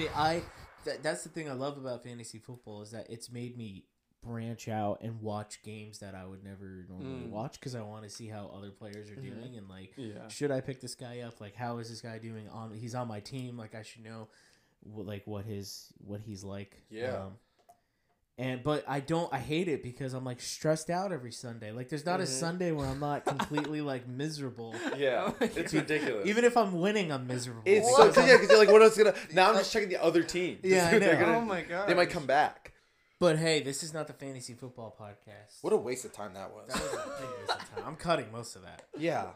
I mean, I that, that's the thing I love about fantasy football is that it's made me branch out and watch games that I would never normally Mm. watch because I want to see how other players are Mhm. doing and like Yeah. should I pick this guy up? Like, how is this guy doing on? He's on my team. Like, I should know, what, like what his what he's like. Yeah. Um, and but I don't. I hate it because I'm like stressed out every Sunday. Like, there's not a Mhm. Sunday where I'm not completely like miserable. Yeah, it's ridiculous. Even if I'm winning, I'm miserable. it's so I'm- cause, yeah, because you're like, what else gonna? Now I'm just checking the other team. Yeah, I know. gonna- oh my god. they might come back. But hey, this is not the fantasy football podcast. What a waste of time that was. That was a waste of time. I'm cutting most of that. yeah.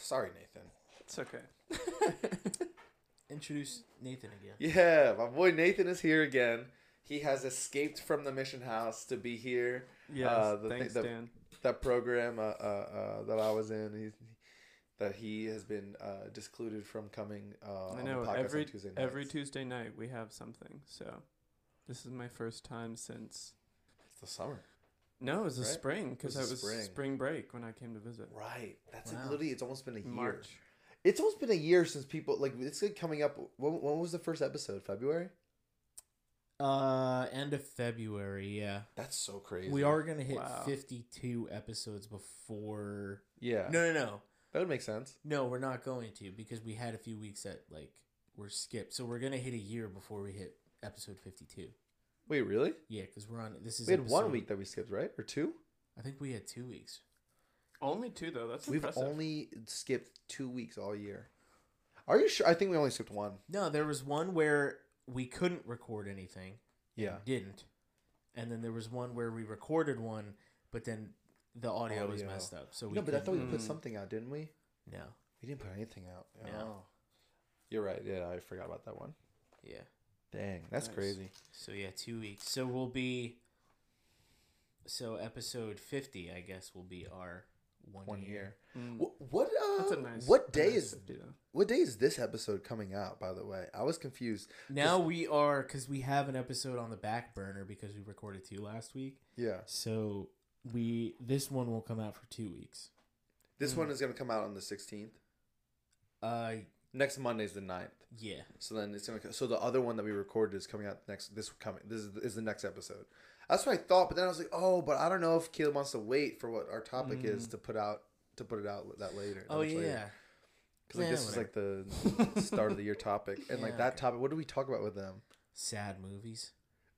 Sorry, Nathan. It's okay. Introduce Nathan again. Yeah, my boy Nathan is here again. He has escaped from the mission house to be here. Yeah, Uh, the thanks, thing- the- Dan. That program uh, uh, uh, that I was in, he, that he has been uh, discluded from coming uh, I on know the podcast every on Tuesday every Tuesday night we have something. So this is my first time since. It's the summer. No, it was the Right? spring because was it the was spring. spring. break when I came to visit. Right. That's Wow. literally. It's almost been a year. March. It's almost been a year since people like it's like coming up. When, when was the first episode? February. Uh, end of February. Yeah, That's so crazy. we are gonna hit Wow. 52 episodes before. Yeah. No, no, no, That would make sense. no. We're not going to because we had a few weeks that like were skipped. So we're gonna hit a year before we hit episode 52. Wait, really? Yeah, because we're on. This is We had one week that we skipped, right? Or two? I think we had two weeks. Only two though. That's We've impressive. only skipped two weeks all year. Are you sure? I think we only skipped one. No, there was one where we couldn't record anything. and Yeah. didn't. And then there was one where we recorded one, but then the audio, was messed up. So we No, but I thought we put something out, didn't we? no. We didn't put anything out. No. Oh. You're right. Yeah, I forgot about that one. Yeah. Dang, that's Nice. crazy. So yeah, two weeks. So we'll be. So episode fifty, I guess, will be our one, One year. year. Mm. What? What? Uh, That's a nice. What a day nice is? 50. What day is this episode coming out? By the way, I was confused. Now we are because we have an episode on the back burner because we recorded two last week. Yeah, So we this one will come out for two weeks. this Mm. one is gonna come out on the 16th. Uh, Next Monday's the 9th. yeah. So then it's gonna. So the other one that we recorded is coming out next. This coming. This is, is the next episode. That's what I thought, but then I was like, oh, but I don't know if Caleb wants to wait for what our topic is Mm. to put out to put it out that later. Oh later. yeah. Because like Yeah, this is like the start of the year topic, and like that okay. topic. What do we talk about with them? Sad movies.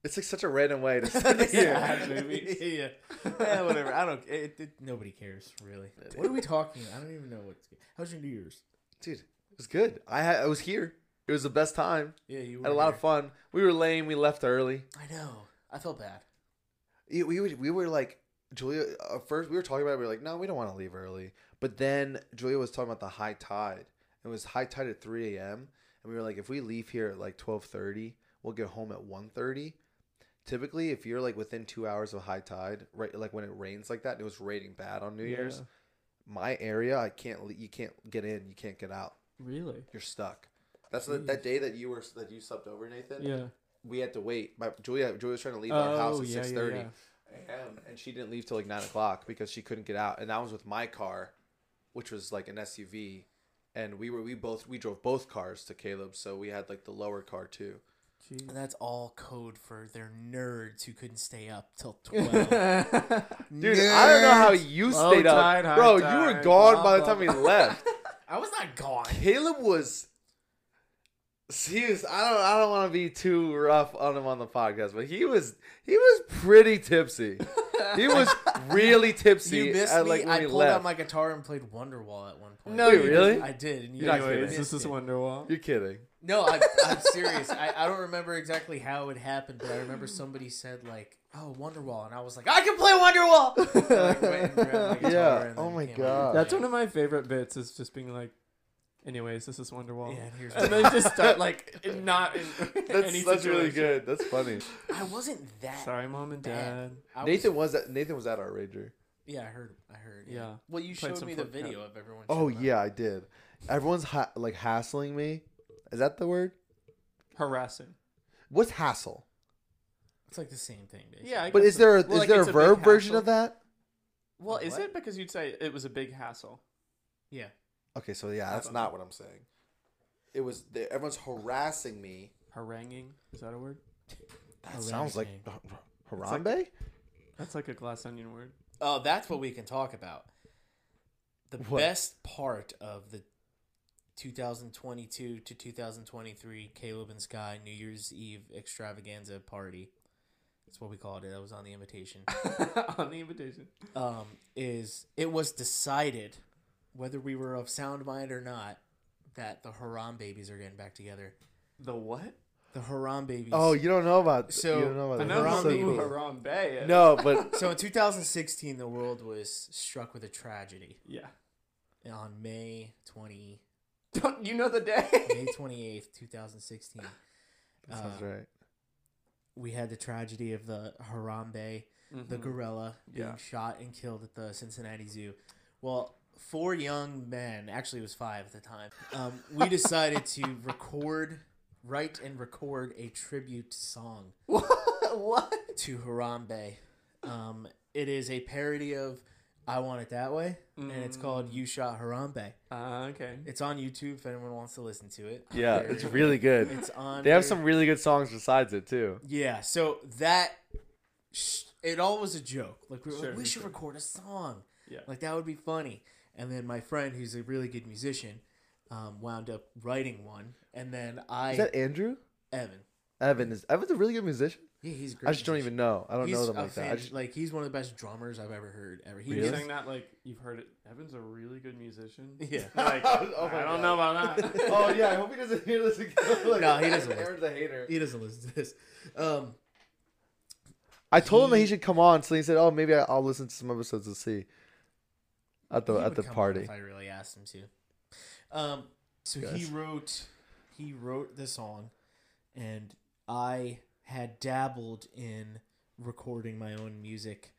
It's like such a random way to start the year. Sad movies. yeah. yeah, whatever. I don't. It, it, nobody cares really. What are we talking? I don't even know what's. How's your New Year's? Dude, it was good. I had, I was here. It was the best time. Yeah, you Had a lot of fun. We were lame. We left early. I know. I felt bad. Yeah, We we, we were like Julia. Uh, first, we were talking about. it. We were like, no, we don't want to leave early. But then Julia was talking about the high tide. It was high tide at three a.m. And we were like, if we leave here at like twelve thirty, we'll get home at 1.30. Typically, if you're like within two hours of high tide, right, like when it rains like that, it was raining bad on New Year's. My area, I can't. You can't get in. You can't get out. Really? You're stuck. That's the, that day that you were that you slept over, Nathan. Yeah. We had to wait. My Julia, Julia was trying to leave our house Oh at yeah, six yeah, thirty, yeah. and, and she didn't leave till like nine o'clock because she couldn't get out. And that was with my car, which was like an SUV, and we were we both we drove both cars to Caleb, so we had like the lower car too. Jeez. And that's all code for their nerds who couldn't stay up till twelve. Dude, I don't know how you Low stayed up, tide, high bro. you were gone blah, by the blah, time we left. I was not gone. Caleb was. He was. I don't. I don't want to be too rough on him on the podcast, but he was. He was pretty tipsy. He was really tipsy. You missed at, me. like, when I pulled left. out my guitar and played Wonderwall at one point. No, Wait, you really? didn't. I did. And you You're not guys kidding. Anyways, this is. Wonderwall. You're kidding. No, I, I'm serious. I, I don't remember exactly how it happened, but I remember somebody said like, "Oh, Wonderwall," and I was like, "I can play Wonderwall." And I, like, went and my Yeah. and Oh my God. That's one of my favorite bits. Is just being like, anyways, this is Wonderwall. Yeah, and here's and then just start like not in That's any that's really good. That's funny. I wasn't that. Sorry, mom and bad. dad. I Nathan was at Nathan was at our rager. yeah, I heard. I heard. Yeah. Well, you Played showed some me the Flip Cup. video of everyone. Oh showing up. yeah, I did. Everyone's ha- like hassling me. Is that the word? Harassing. What's hassle? it's like the same thing. Basically. Yeah, I But guess is there a, well, is like, there a it's big verb version hassle. of that? Well, is What? it because you'd say it was a big hassle? yeah. Okay, so yeah, that's not what I'm saying. It was the, everyone's harassing me Haranguing is that a word? That sounds like Orangutan. Harambe. That's like a glass onion word. Oh, that's what we can talk about. The What? best part of the 2022 to 2023 Caleb and Sky New Year's Eve extravaganza party. That's what we called it. That was on the invitation. On the invitation. um, is it was decided whether we were of sound mind or not that the Harambabies are getting back together. The what? The Harambabies. Oh, you don't know about. So- you don't know about I know That's Harambe. who cool. Harambe is. No, but So in 2016, the world was struck with a tragedy. Yeah. On May 20, Don't you know the day? May 28th, 2016, that sounds Uh, right. we had the tragedy of the Harambe, the Mhm. gorilla, being Yeah. shot and killed at the Cincinnati Zoo. Well, four young men, actually it was five at the time, um, we decided to record, write and record a tribute song what? to Harambe. Um, it is a parody of I Want It That Way, and it's called You Shot Harambe. Uh, okay. It's on YouTube if anyone wants to listen to it. Yeah, There- it's really good. It's on. They have there. some really good songs besides it too. Yeah, so that sh- it all was a joke. Like we were Sure, like, we should record a song. Yeah. Like that would be funny. And then my friend, who's a really good musician, um, wound up writing one. And then I, Is that Andrew? Evan. Evan is Evan's a really good musician. Yeah, he's a great. I just don't even know. I don't He's know them a like that. I just, like he's one of the best drummers I've ever heard. Ever. He You're Really? saying that like you've heard it. Evan's a really good musician. Yeah. Like Oh I don't God. know about that. oh yeah, I hope he doesn't hear this again. like, No, he doesn't Aaron's a hater. he doesn't listen to this. Um, I told him that He- he should come on, so he said, "Oh, maybe I- I'll listen to some episodes to see." At the he at the party. if I really asked him to. Um, so he wrote he wrote the song, and I had dabbled in recording my own music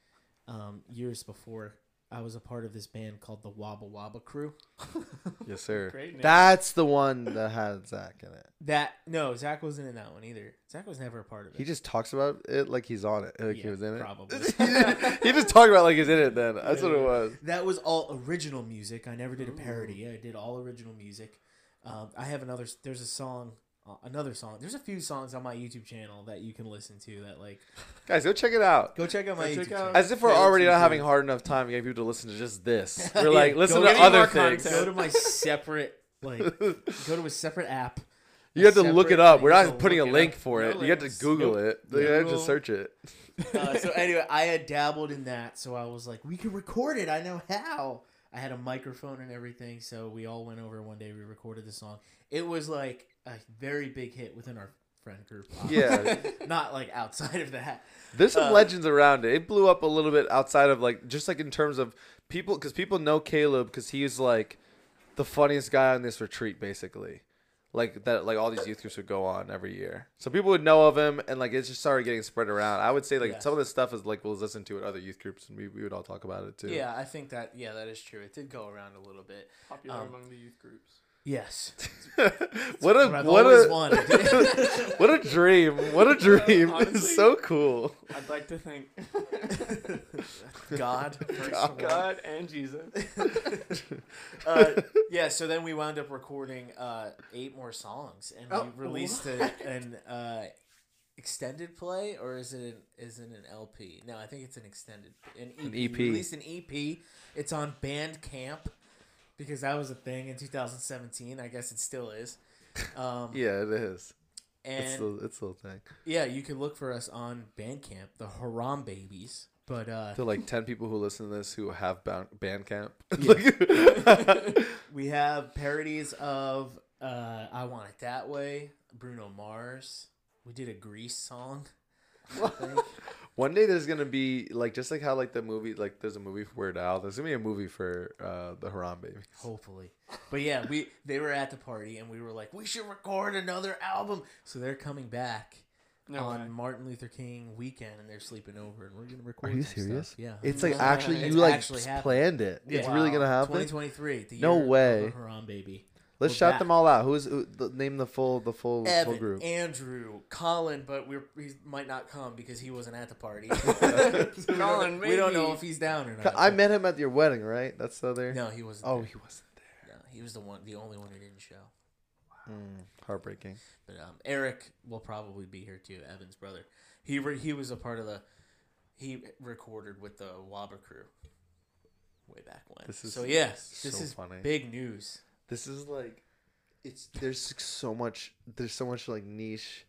um, years before. I was a part of this band called the Wabba Wabba Crew. Yes, sir. Great name. That's the one that had Zach in it. That no, Zach wasn't in that one either. Zach was never a part of it. He just talks about it like he's on it, like he was in it. probably. he just talked about it like he's in it. Then that's what it was. That was all original music. I never did a Ooh. parody. I did all original music. Um, I have another. There's a song, uh, another song. There's a few songs on my YouTube channel that you can listen to. That like, Guys, go check it out. go check out my Go YouTube check out- channel. As if we're Caleb's already not having hard enough time getting people to listen to just this. We're Yeah, like, listen to other things. content. Go to my separate like. go to a separate app. You have to look it up. We're not putting a link up. for No it. You have to. Google Nope. it. You have to search it. Uh, so anyway, I had dabbled in that, so I was like, we can record it. I know how. I had a microphone and everything, so we all went over one day. We recorded the song. It was like a very big hit within our friend group. Yeah. not like outside of that. There's some Uh, legends around it. It blew up a little bit outside of like just like in terms of people because people know Caleb because he's like the funniest guy on this retreat basically. Like that, like all these youth groups would go on every year, so people would know of him, and like it just started getting spread around. I would say like Yeah. some of this stuff is like we'll listen to at other youth groups, and we, we would all talk about it too. Yeah, I think that yeah, that is true. It did go around a little bit. Popular Um, among the youth groups. Yes, what a What what a what a dream! What a dream! Honestly- it's so cool. I'd like to thank God, God. God and Jesus. uh, yeah, so then we wound up recording uh, eight more songs, and Oh, we released a, an uh, extended play, or is it an, is it an LP? No, I think it's an extended an EP. An We EP. released an EP. It's on Bandcamp because that was a thing in 2017. I guess it still is. Um, Yeah, it is. and It's the it's the thing. yeah, you can look for us on Bandcamp, the Harambabies. But uh, to like 10 people who listen to this who have Bandcamp. we have parodies of uh, "I Want It That Way," Bruno Mars. We did a Grease song. I think. One day there's gonna be like just like how like the movie like there's a movie for Weird Al. There's gonna be a movie for uh, the Harambabies. Hopefully, but yeah, we they were at the party and we were like, we should record another album. So they're coming back No on way. Martin Luther King weekend, and they're sleeping over, and we're gonna record. Are you serious? Stuff. Yeah, It's like actually you It's like actually s- happening. planned it. It's Yeah. really gonna happen. 2023. No year of way. the Harambaby. Let's We're shout back. them all out. Who's who, the, name the full the full full Evan, group? Andrew, Colin, but we're, he might not come because he wasn't at the party. we, Colin, don't, we don't know if he's down or not. I met him at your wedding, right? That's so there. No, he wasn't. Oh, there. he wasn't there. No, he was the one, the only one who didn't show. Mm, heartbreaking. But um, Eric will probably be here too. Evan's brother. He re- he was a part of the. He recorded with the Wabba crew. Way back when. This is so yeah, this so is funny. big news. This is like, it's there's so much. There's so much like niche.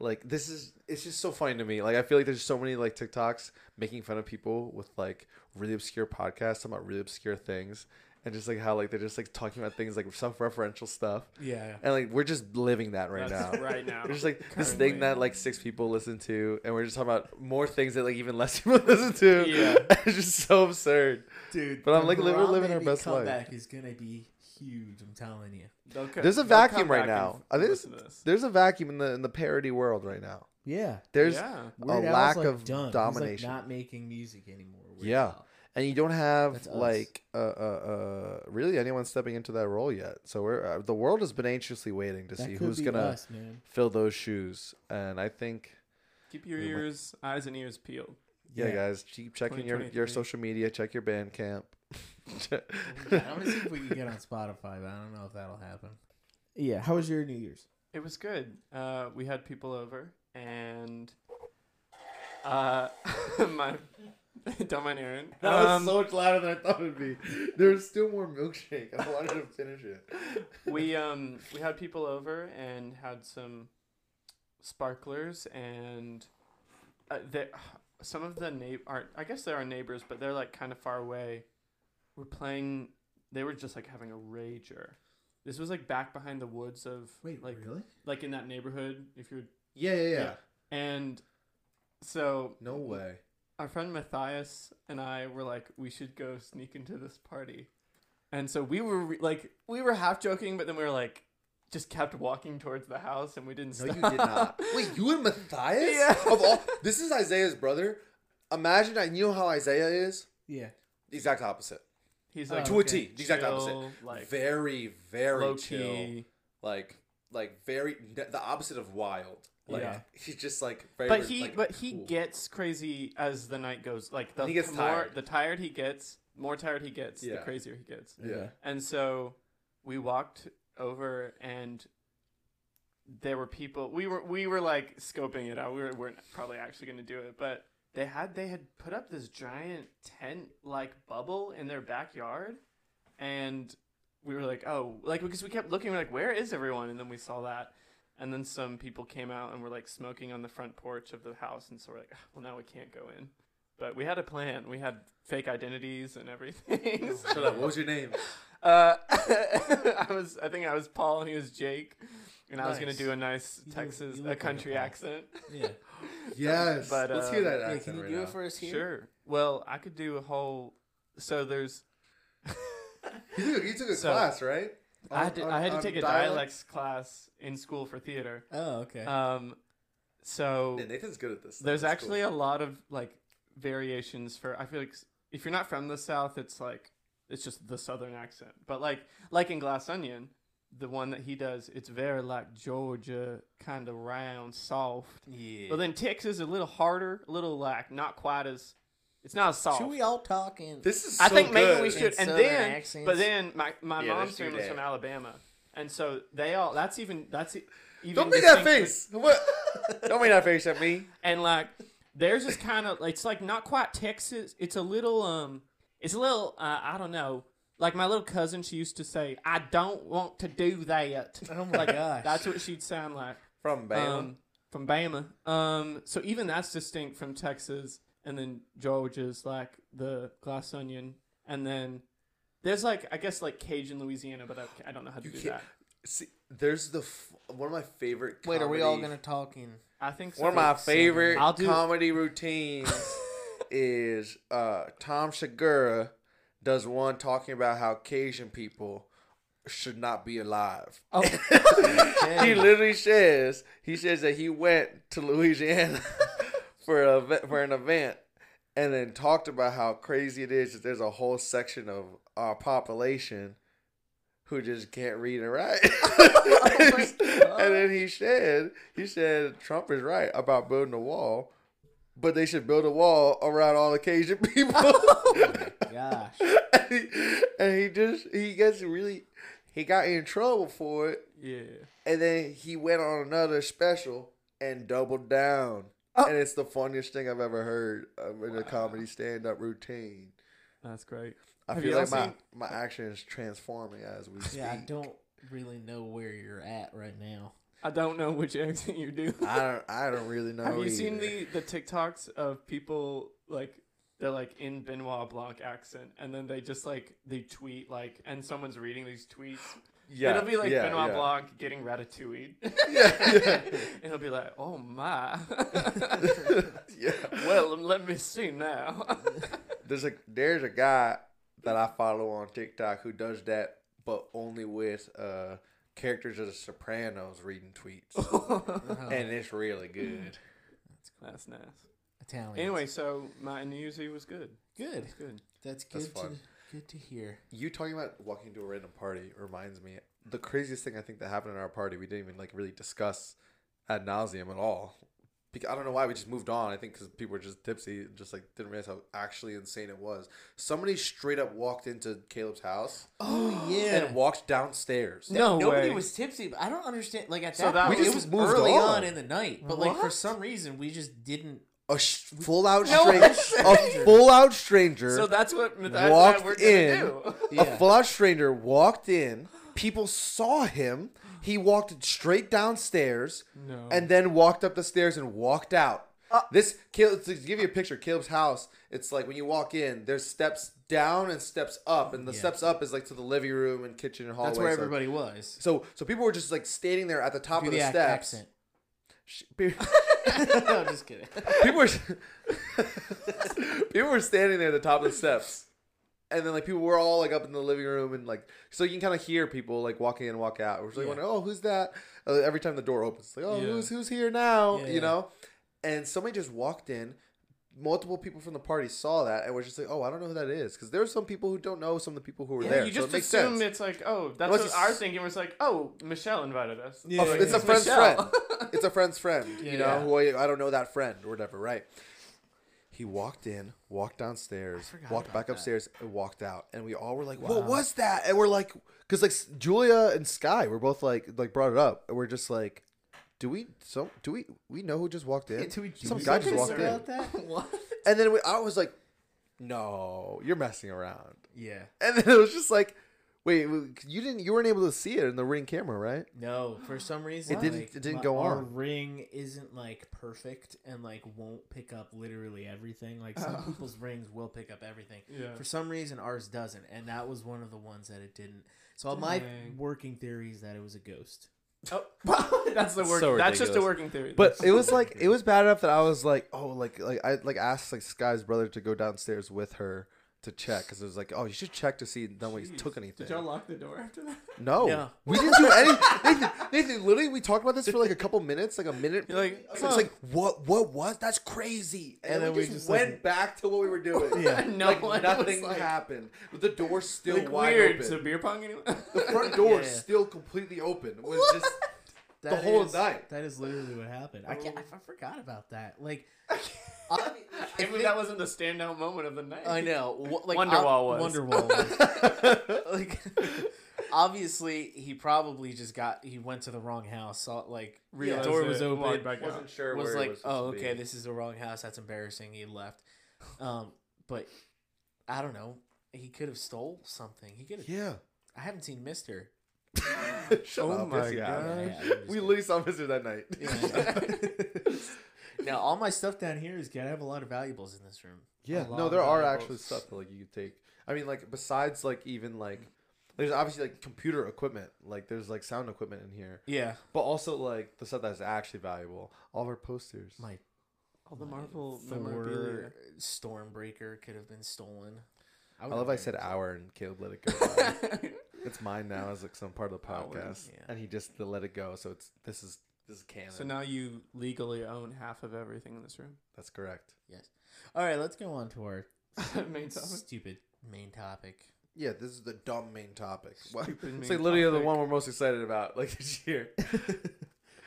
Like this is it's just so funny to me. Like I feel like there's so many like TikToks making fun of people with like really obscure podcasts talking about really obscure things, and just like how like they're just like talking about things like self-referential stuff, Yeah. and like we're just living that right That's now. right now. There's like this thing that like six people listen to, and we're just talking about more things that like even less people listen to. Yeah. it's just so absurd. Dude, But I'm like, we're living our best life. comeback is gonna be huge. I'm telling you. They'll There's a vacuum right now. and I think listen. There's a vacuum in the in the parody world right now. Yeah. There's yeah. Weird Al's, lack like, of done. He's, domination. like, not making music anymore. Weird Yeah. Al. and you don't have That's us. like uh, uh uh really anyone stepping into that role yet. So we're uh, the world has been anxiously waiting to That see could who's be gonna us, man. fill those shoes. And I think Keep your We might- ears, eyes, and ears peeled. yeah, Yeah. guys, keep checking your your 2023. social media, check your Bandcamp. Yeah, I'm gonna see if we can get on Spotify, but I don't know if that'll happen. Yeah. How was your New Year's? It was good. Uh, we had people over, and uh, my don't mind Aaron. Um, much louder than I thought it would be. There's still more milkshake. I wanted to finish it. we um we had people over and had some sparklers and uh, they, some of the neighbor aren't I guess they're our neighbors but they're like kind of far away. We're playing. They were just like having a rager. This was like back behind the woods of wait, like really? like in that neighborhood if you're Yeah, yeah, Yeah. and so No way. our friend Matthias and I were like, we should go sneak into this party. And so we were re- like, we were half joking, but then we were like, just kept walking towards the house and we didn't No, stop. you did not. Wait, you and Matthias? Yeah. Of all, this is Isaiah's brother. Imagine I You know how Isaiah is? Yeah. The exact opposite. He's Oh, like, to a okay. T. The exact opposite. like very, very low chill. key. Like, like very the opposite of wild. Like Yeah. he's just like very. But he, like, but he cool. gets crazy as the night goes. Like the He gets more, tired. the tired he gets, more tired he gets, the crazier he gets. Yeah. And so we walked over and there were people we were we were like scoping it out. We were, weren't probably actually gonna do it, but they had they had put up this giant tent like bubble in their backyard and we were like, oh like because we kept looking we're like, where is everyone? And then we saw that. And then some people came out and were like smoking on the front porch of the house and so we're like, "Ah, well now we can't go in. But we had a plan. We had fake identities and everything. so up. What was your name? Uh, I was, I think I was Paul and he was Jake, and I was gonna do a nice You look- Texas, you a look like a country Paul. accent. Yeah. Yes. But, Let's uh, hear that Yeah, accent can you right do now. it for us here? Sure. Well, I could do a whole. So there's. You took, you took a So, class, right? I had to, On- I had to on take a dialects? dialects class in school for theater. Oh, okay. Um, so Yeah, Nathan's good at this. stuff. there's That's actually cool. a lot of like variations for. I feel like s- if you're not from the South, it's like it's just the Southern accent. But like like in Glass Onion, the one that he does, it's very like Georgia, kind of round, soft. yeah. But then Texas is a little harder, a little like not quite as. It's not as soft. Should we all talk in? This is. I so think maybe good. we In should. And then, accents? but then my my Yeah, mom's let's family was that. from Alabama, and so they all. That's even that's e- even. Don't make that face. What? Don't make that face at me. And like, theirs is kind of. It's like not quite Texas. It's a little um. It's a little. Uh, I don't know. Like my little cousin, she used to say, "I don't want to do that." oh my like gosh. that's what she'd sound like. From Bama. Um, from Bama. Um, so even that's distinct from Texas, and then Georgia's like the glass onion, and then there's like I guess like Cajun Louisiana, but I, I don't know how to You do can't- that. See, there's the f- one of my favorite. Wait, are we all gonna talk in? I think so. One of my favorite I'll do- comedy routines is uh, Tom Segura does one talking about how Cajun people should not be alive. Oh, he literally says he says that he went to Louisiana for a for an event and then talked about how crazy it is that there's a whole section of our population who just can't read and write. and then he said he said Trump is right about building a wall, but they should build a wall around all the Cajun people. Oh gosh. and, he, and he just he gets really he got in trouble for it, Yeah. and then he went on another special and doubled down. Oh. And it's the funniest thing I've ever heard in a comedy stand up routine. That's great. I Have feel like my, seen- my action is transforming as we speak. Yeah, I don't really know where you're at right now. I don't know which accent you do. I don't. I don't really know. Have you seen the the TikToks of people like they're like in Benoit Blanc accent, and then they just like they tweet like, and someone's reading these tweets. Yeah, It'll be like yeah, Benoit yeah. Blanc getting ratatouille. Yeah, yeah. and he'll be like, "Oh my." yeah. well, let me see now. There's a there's a guy that I follow on TikTok who does that, but only with uh, characters of The Sopranos reading tweets, and it's really good. That's nice. Italian. Anyway, so my New Year's Eve was good. good. It's good. That's That's good to fun. good to hear. You talking about walking to a random party reminds me the craziest thing I think that happened at our party. We didn't even like really discuss ad nauseum at all. Because I don't know why we just moved on. I think because people were just tipsy, just like didn't realize how actually insane it was. Somebody straight up walked into Caleb's house Oh yeah. and walked downstairs. No Nobody way. was tipsy, but I don't understand. Like at So that, that point, was- it was We just moved early on. on. in the night. But like for some reason, we just didn't. A sh- full out No, stranger, I'm a full out stranger, So that's what that's Walked what we're gonna in. do. Yeah. a full out stranger walked in. People saw him. He walked straight downstairs. No. and then walked up the stairs and walked out. Uh. this Caleb, to give you a picture, Caleb's house. It's like when you walk in, there's steps down and steps up, and the Yeah. steps up is like to the living room and kitchen and hallway. That's where so- everybody was. So, so people were just like standing there at the top Do of the the ac- steps. accent. Sh- pe- no, just kidding. people were people were standing there at the top of the steps, and then like people were all like up in the living room and like so you can kind of hear people like walking in and walk out. We're just like, Yeah. oh, who's that? Uh, every time the door opens, it's like, oh, Yeah. who's who's here now? Yeah, you know. And somebody just walked in. Multiple people from the party saw that and were just like, "Oh, I don't know who that is," because there are some people who don't know some of the people who were there. you so just it makes assume it's like, oh, that's Unless what our thinking was like, oh, Michelle invited us. Yeah, Oh, it's a friend's Michelle. friend. It's a friend's friend. You know, who I, I don't know that friend or whatever, right? He walked in, walked downstairs, walked back upstairs, and walked out. And we all were like, Wow. "What was that?" And we're like, because like Julia and Sky were both like, like brought it up, and we're just like, "Do we? So do we? We know who just walked in?" Do we- do Some we guy just walked in, about that? what? and then we, I was like, "No, you're messing around." Yeah. And then it was just like, "Wait, you didn't? You weren't able to see it in the ring camera, right?" No, for some reason It didn't- like, it didn't my- go our on. ring isn't like perfect and like won't pick up literally everything. Like some Oh. people's rings will pick up everything. Yeah. For some reason, ours doesn't, and that was one of the ones that it didn't. So my working theory is that it was a ghost. Oh, that's the word. So that's just a working theory. But it was like it was bad enough that I was like, oh, like like I like asked like Sky's brother to go downstairs with her to check because it was like, oh, you should check to see no one Jeez. took anything. Did y'all lock the door after that? No, No. we didn't do anything. Nathan, Nathan, literally, we talked about this for like a couple minutes, like a minute. You're like, it's huh. like what? What was? That's crazy. And, And then then we we just, just, went like- back to what we were doing. Yeah. no like one nothing was like, happened. With the door still like wide weird. open. So beer pong anyway? the front door Yeah. still completely open. It was just That whole is- night. That is literally what happened. I can't. I, I forgot about that. Like, I if mean, that wasn't the standout moment of the night. I know. Like Wonderwall was. Wonderwall was. like, obviously, he probably just got. He went to the wrong house. Saw like Realized door it, was open. walked back wasn't out. sure was where it like, was supposed oh, okay, be. this is the wrong house. That's embarrassing. He left. Um, but I don't know. He could have stole something. He could have. Yeah. I haven't seen Mister. Shut Oh up. my Yes, you have. God. Yeah, We kidding. literally saw Mister that night. Yeah. now all my stuff down here is good. I have a lot of valuables in this room. Yeah, no, there are actually stuff that like you could take. I mean, like besides like even like there's obviously like computer equipment, like there's like sound equipment in here, Yeah, but also like the stuff that's actually valuable. All of our posters. my All the Marvel Thor memorabilia. Stormbreaker could have been stolen. I would love have I said hour and Caleb let it go. it's mine now as like some part of the Hour, podcast, yeah. and he just let it go. So it's this is this is canon. so now you legally own half of everything in this room. that's correct. Yes. All right, let's go on to our Main topic. stupid main topic. Yeah, this is the dumb main topic. What? Stupid It's main like literally the topic. one we're most excited about, like this year.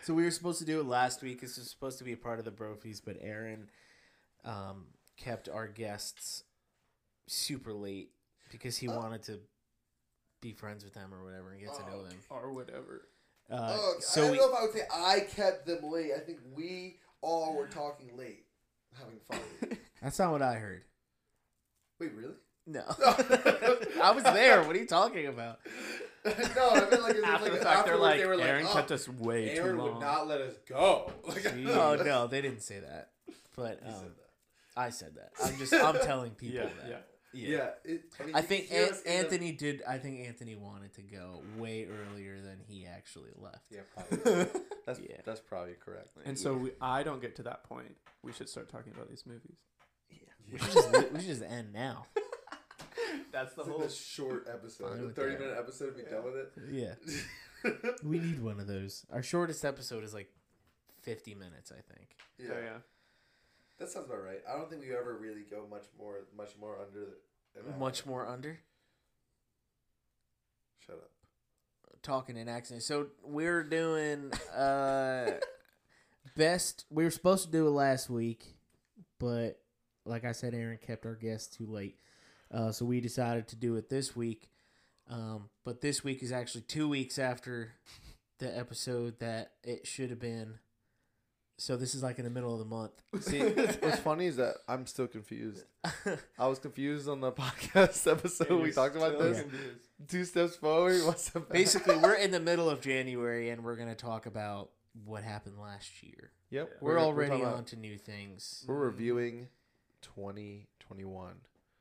So we were supposed to do it last week. This was supposed to be a part of the Brophies, but Aaron um, kept our guests super late because he wanted to be friends with them or whatever and get to Oh, know them. or whatever. Uh, oh, I don't we, know if I would say I kept them late. I think we all were talking late, having fun. that's not what I heard. Wait, really? No, I was there. What are you talking about? no, I mean like, in, After like the fact, they're like, they were like, Aaron oh, kept us way Aaron too long. would not let us go. Like, Oh no, they didn't say that. But um, said that. I said that. I'm just I'm telling people yeah, that. yeah. Yeah, it, I, mean, I think can hear An- us the- Anthony did. I think Anthony wanted to go way earlier than he actually left. Yeah, probably. That's Yeah. that's probably correct. And so we, I don't get to that point. We should start talking about these movies. Yeah, We should just we should just end now. That's the It's like short episode, Fine the thirty that. minute episode. Be done with it. Yeah, we need one of those. Our shortest episode is like 50 minutes, I think. yeah. So yeah. That sounds about right. I don't think we ever really go much more, much more under. The, hour. Much more under Shut up. talking in accent. So we're doing uh best. We were supposed to do it last week, but like I said, Aaron kept our guest too late, uh, so we decided to do it this week. Um, but this week is actually two weeks after the episode that it should have been. So this is like in the middle of the month. See, what's funny is that I'm still confused. I was confused on the podcast episode. we talked about this. confused. Two steps forward, one step back. Basically, we're in the middle of January, and we're gonna talk about what happened last year. Yep, We're, already talking on to new things. We're reviewing 2021.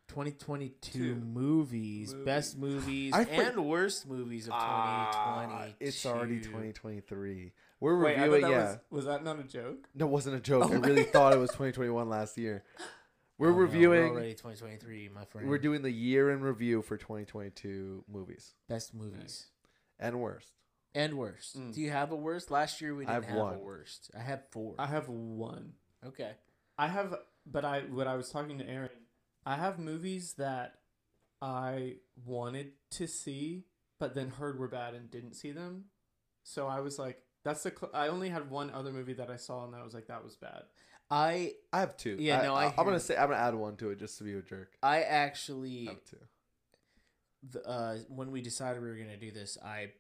2022 Two. movies, Movies. best movies I for- and worst movies of 2020. Ah, it's already 2023. We're Wait, I reviewing. that yeah, was, was that not a joke? no, it wasn't a joke. Oh I my really thought it was 2021 last year. We're Oh, no, reviewing. already 2023, my friend. we're doing the year in review for 2022 movies best movies and worst. and worst. Mm. Do you have a worst? Last year we didn't have have, a one. worst. I have four. I have one. okay. I have, but I when I was talking to Aaron, I have movies that I wanted to see, but then heard were bad and didn't see them. So I was like, that's the. Cl- I only had one other movie that I saw, and I was like, that was bad. I I have two. Yeah, no, I I, am gonna say I'm gonna add one to it just to be a jerk. I I actually have two. the, uh, when we decided we were gonna do this, I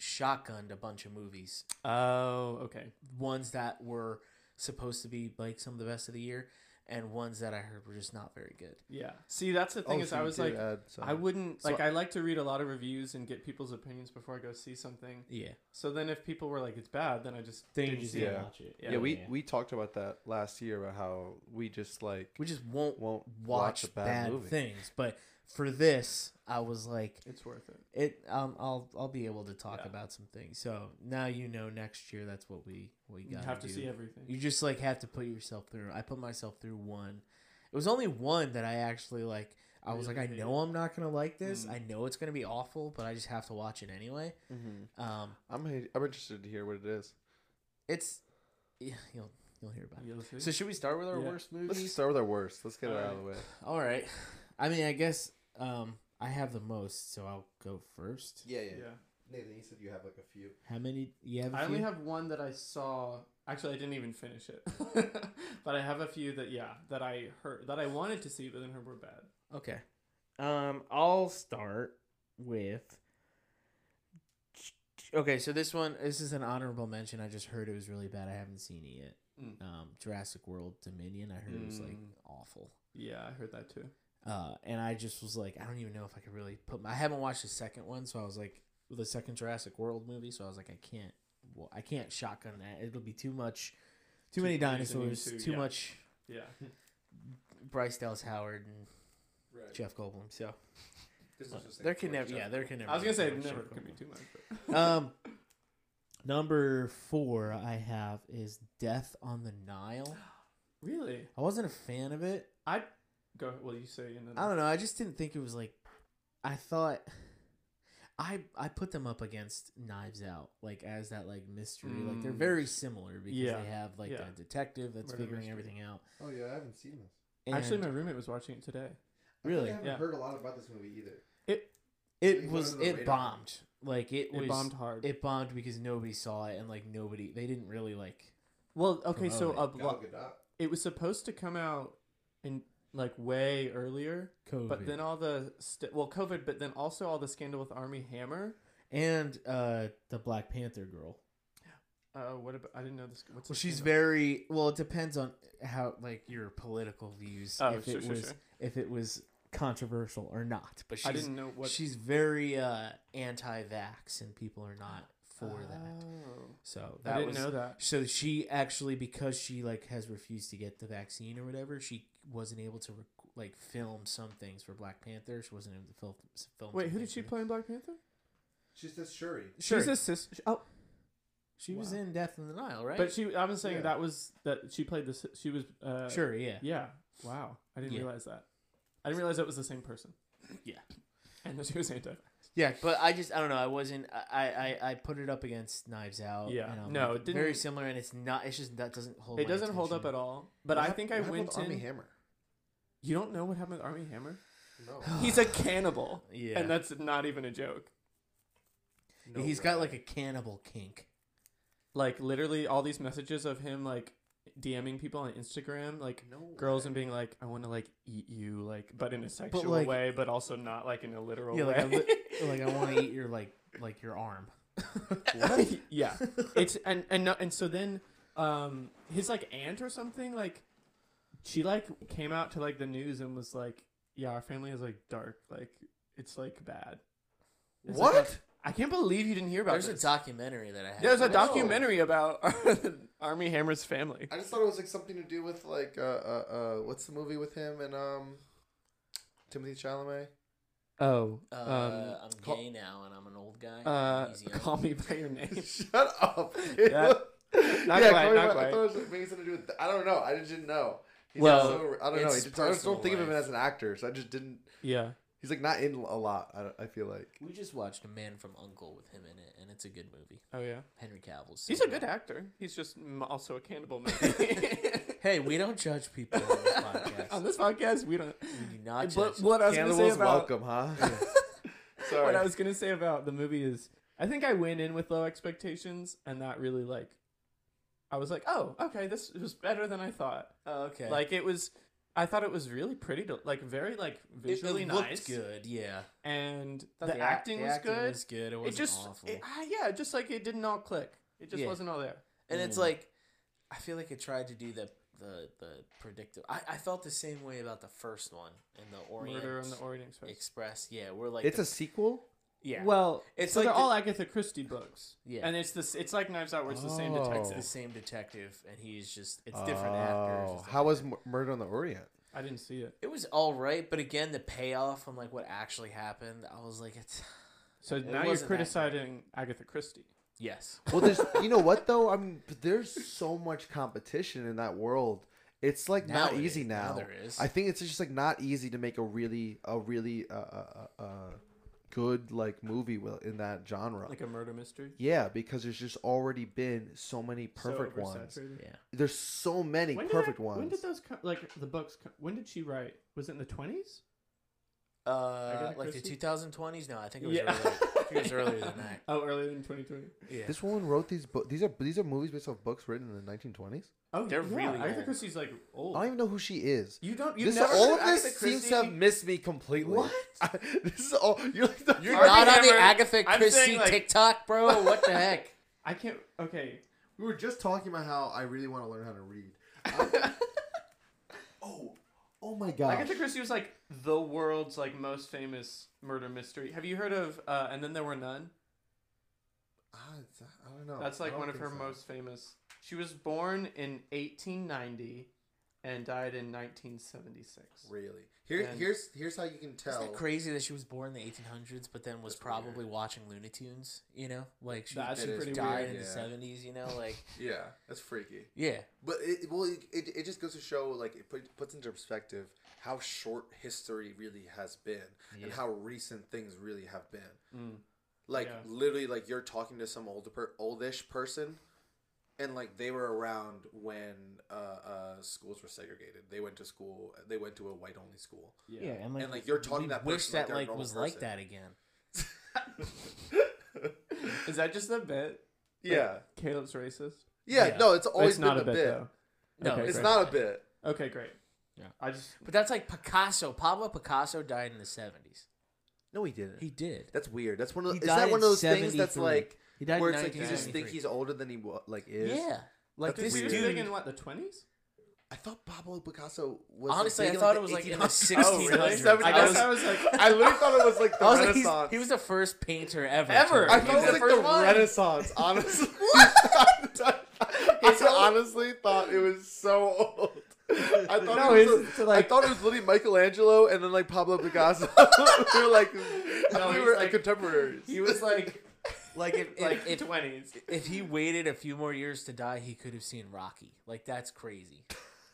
shotgunned a bunch of movies. Oh, okay. Ones that were supposed to be like some of the best of the year, and ones that I heard were just not very good. Yeah. See, that's the thing Oh, is, so I was like. I wouldn't So- like. I like to read a lot of reviews and get people's opinions before I go see something. Yeah. So then, if people were like, it's bad, then I just Then didn't just see yeah. it. didn't watch it. yeah, we we talked about that last year about how we just like we just won't won't watch, watch bad, bad movie. things. But for this, I was like, It's worth it. it. Um, I'll I'll be able to talk Yeah. about some things. So now you know next year that's what we we You got have to do. see everything. You just like have to put yourself through. I put myself through one. It was only one that I actually like. I was Really like, I know I'm not gonna like this. Mm. I know it's gonna be awful, but I just have to watch it anyway. Mm-hmm. Um, I'm I'm interested to hear what it is. it's yeah, you'll you'll hear about it. You'll see. So should we start with our Yeah. worst Let's just start with our worst. Let's get it out of the way. All right. I mean, I guess um, I have the most, so I'll go first. Yeah, yeah. Nathan, you said you have like a few. How many? You have? a I only have one that I saw. Actually, I didn't even finish it, but I have a few that yeah that I heard that I wanted to see, but then heard were bad. Okay. Um, I'll start with. Okay, so this one, this is an honorable mention. I just heard it was really bad. I haven't seen it yet. Mm. Um, Jurassic World Dominion. I heard it was like Mm. awful. Yeah, I heard that too. Uh, and I just was like, I don't even know if I could really put. My, I haven't watched the second one, so I was like, the second Jurassic World movie. So I was like, I can't. Well, I can't shotgun that. It'll be too much. Too, Too many dinosaurs. too, too yeah. much Yeah, Bryce Dallas Howard and Right. Jeff Goldblum. So This is just there can never. Yeah, there can never. I was gonna say never could be too much. But. Um, number four I have is Death on the Nile. really, I wasn't a fan of it. I go. Well, you say and then I don't know. I just didn't think it was like. I thought. I I put them up against Knives Out, like as that like mystery. Like they're Mm. very similar because Yeah. they have like Yeah. a detective that's Murder figuring mystery. everything out. Oh yeah, I haven't seen this. And Actually, my roommate was watching it today. Really? I haven't Yeah. heard a lot about this movie either. it It was went under the it bombed. Like it, It was bombed hard. It bombed because nobody saw it and like nobody they didn't really like. well, okay, so promote a Gal it was supposed to come out in like way earlier. COVID. But then all the st- well, COVID, but then also all the scandal with Armie Hammer. and uh, the Black Panther girl. Uh, what about? I didn't know this. What's Well, she's scandal? very well. It depends on how like your political views. Oh, if sure, it sure, was sure. if it was controversial or not. But she's I didn't know what. she's very uh, anti-vax, and people are not for that. Oh. So that I didn't was know that. so she actually because she like has refused to get the vaccine or whatever, she wasn't able to rec- like film some things for Black Panther. She wasn't able to film. film Wait, who did she play in Black Panther? She's this Shuri. Sure. She's a sister. Oh, She was Wow. in Death in the Nile, right? but she. I was saying Yeah. that was that she played this. She was. Uh, sure, yeah. Yeah. Wow. I didn't Yeah. realize that. I didn't realize that was the same person. Yeah. And that she was anti. Yeah, but I just I don't know. I wasn't. I I, I put it up against Knives Out. Yeah. and I'm No, like, it didn't- very similar, and it's not. It's just that doesn't hold. It my doesn't hold up at all. But I think I went with Armie in. Hammer. You don't know what happened with Armie Hammer? No. He's a cannibal. Yeah, And that's not even a joke. No he's way. got like a cannibal kink. Like literally all these messages of him like DMing people on Instagram, like no girls way. and being like, I want to like eat you, like, but in a sexual like- way, but also not like in a literal Yeah, like I, way. li- like I want to eat your like like your arm. yeah, it's and and no, and so then um his like aunt or something like she like came out to like the news and was like, yeah, our family is like dark, like it's like bad. It's like What? I can't believe you didn't hear about There's a documentary that I have. There's a No. documentary about Armie Hammer's family. I just thought it was like something to do with like uh uh, uh what's the movie with him and um Timothée Chalamet? Oh, Uh, um, I'm call- gay now, and I'm an old guy. uh, call me by your name. Shut up. Yeah. Not yeah, quite, Chloe not Mo- I thought it was maybe something to do with. I don't know. I just didn't know. He's Well, so, I don't know. He just, I just don't personal think of him as an actor, so I just didn't. Yeah, He's like not in a lot. I, I feel like. We just watched A Man from Uncle with him in it, and it's a good movie. oh yeah. Henry Cavill's. He's a good actor. He's just m- also a cannibal. Man. Hey, we don't judge people on this podcast. On this podcast, we don't. we do not judge. But what I was gonna say Cannibals about welcome, huh? Sorry. What I was gonna say about the movie is, I think I went in with low expectations, and that really like, I was like, oh, okay, this was better than I thought. oh, okay. Like it was, I thought it was really pretty, to, like very like visually it, looked nice, good. Yeah. and Thought the, ac- acting the was acting good. Was good. It it wasn't just, awful. it, ah, yeah, just like it didn't all click. It just Yeah. wasn't all there. and it's Mm. like, I feel like it tried to do the the the predictive. I, I felt the same way about the first one in the Orient Murder on the Orient Express. Express. Yeah, we're like it's the- a sequel. Yeah. Well, It's it's so like they're the- all Agatha Christie books. Yeah. and it's this. It's like Knives Out, where it's the same Oh. detective. it's the same detective, and he's just it's different actors. Oh, It's How was different- Mur- Murder on the Orient? I didn't see it. It was all right, but again, the payoff on like what actually happened, I was like, it's So It now you're wasn't that criticizing Agatha Christie. yes. Well, there's you know what though? I mean, there's so much competition in that world. It's like Now not it easy is. now. Now there is. I think it's just like not easy to make a really a really uh, uh, uh, uh, good like movie will in that genre. Like a murder mystery. yeah, because there's just already been so many perfect so ones. Yeah. There's so many When perfect that- ones. When did those co- like the books? Co- when did she write? Was it in the twenties? Uh, Agatha like the 2020s? No, I think it was Yeah. earlier. I think it was earlier than that. Oh, earlier than twenty twenty. Yeah. This woman wrote these books. These are these are movies based off books written in the 1920s. Oh, They're yeah, really Agatha old. Christie's like old. I don't even know who she is. you don't. You This never all heard of this Agatha seems to have missed me completely. What? this is all you're like the You're Armie not on the Hammer- Agatha I'm Christie like- TikTok, bro. What the heck? I can't. Okay. We were just talking about how I really want to learn how to read. Um, oh, oh my god! Agatha Christie was like the world's like most famous murder mystery. Have you heard of? Uh, and then there were none. Ah, I don't know. That's like don't one of her so. most famous. She was born in 1890 and died in 1976. Really? Here, And- here's here's how you can Isn't tell. that crazy that she was born in the 1800s, but then was That's probably weird. watching Looney Tunes? You know, like she That's It is pretty died weird. in yeah. the 70s. You know, like Yeah, that's freaky. yeah, But it well, it, it, it just goes to show like it put, puts into perspective how short history really has been and Yeah. how recent things really have been. Mm. Like Yeah. literally, like you're talking to some older, per, oldish person, and like they were around when uh, uh, schools were segregated. They went to school. They went to a white only school. Yeah. and like, And, like, you're talking we that wish person like that like normal was like that again. Is that just a bit? yeah, Caleb's racist. yeah. Yeah. No, it's always it's not been a bit, though. No, Okay, It's great. not a bit. Okay, great. Yeah, I just But that's like Picasso. Pablo Picasso died in the seventies. No, he didn't. He did. that's weird. That's one of He is that one of those things that's like He died where in it's like you just 1973. think he's older than he wa- like is. Yeah. Like That's this he was weird. big dude. in what the twenties? I thought Pablo Picasso was. Honestly, like, I big thought in, it was like in the 1800s. Oh, really? 1600s. I I guess was, I was like, I literally thought it was like the I was like, he's- Renaissance. he was the first painter ever. Ever. I He thought was the was like first the one. Renaissance. Honestly, I honestly thought it was so old. I thought No, it was. it's- a- like- I thought it was literally Michelangelo and then like Pablo Picasso. we were like, No, we he's were like- contemporaries. he was like like if, like if, if twenties. if he waited a few more years to die, he could have seen Rocky. Like that's crazy.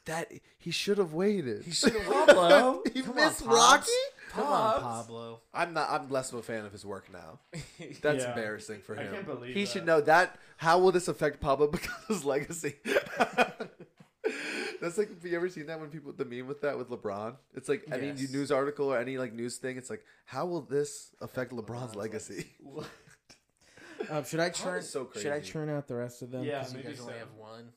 that he should have waited. He should have Pablo, he Come missed Pops. Rocky. Come on, Pablo. I'm not. I'm less of a fan of his work now. That's Yeah. embarrassing for I him. can't believe he that. should know that. How will this affect Pablo Picasso's legacy? That's like, have you ever seen that when people the meme with that with LeBron? It's like any Yes. news article or any like news thing. It's like, how will this affect LeBron's LeBron's legacy? Um, should I Pop churn? so Should I crazy. churn out the rest of them? Yeah, 'Cause you maybe guys only have one.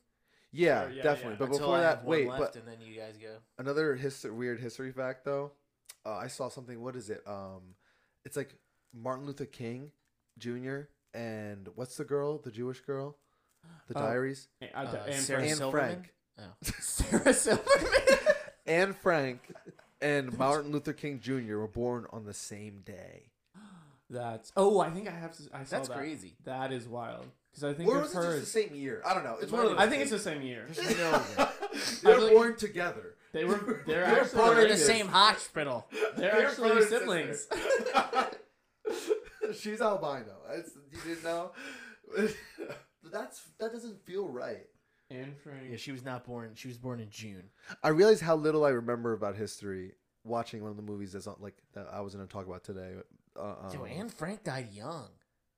Yeah, Sure, yeah, definitely. yeah. But Until before I that, one wait. left, But and then you guys go. another history, weird history fact though. Uh, I saw something. What is it? Um, it's like Martin Luther King Jr. and what's the girl? The Jewish girl? The Oh, Diaries. Uh, Uh, and Sarah Anne Silverman? Frank. Oh. Sarah Silverman. Anne Frank and Martin Luther King Jr. were born on the same day. That's oh, I think I have. To, I saw That's that. crazy. That is wild because I think Or of was it just the same year? I don't know. It's one of might those I think it's the same year. There's no way. They're I like- born together. They were. They're They're actually. part They're in the Yes. same hospital. They're They're actually and siblings. sister. She's albino. It's, you didn't know. That's that doesn't feel right. Anne Frank. Yeah, she was not born. She was born in June. I realize how little I remember about history watching one of the movies that's not like that I was going to talk about today. Uh, um, Yo, Anne Frank died young.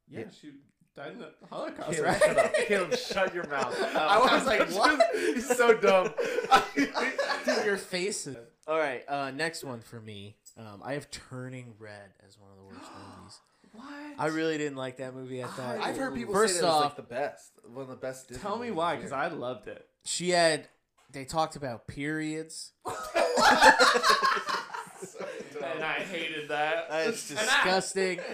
Yeah, Yeah. she died in the Holocaust, Caleb, right? shut up. Caleb, shut your mouth. I was like, what? He's so dumb. Dude, your face. Is... All right, uh, next one for me. Um, I have Turning Red as one of the worst movies. What? I really didn't like that movie. I thought I've heard people First say that it's off- like the best, one of the best. Disney Tell me movies why, because. I loved it. she had. They talked about periods. And I hated that. That is And I- disgusting.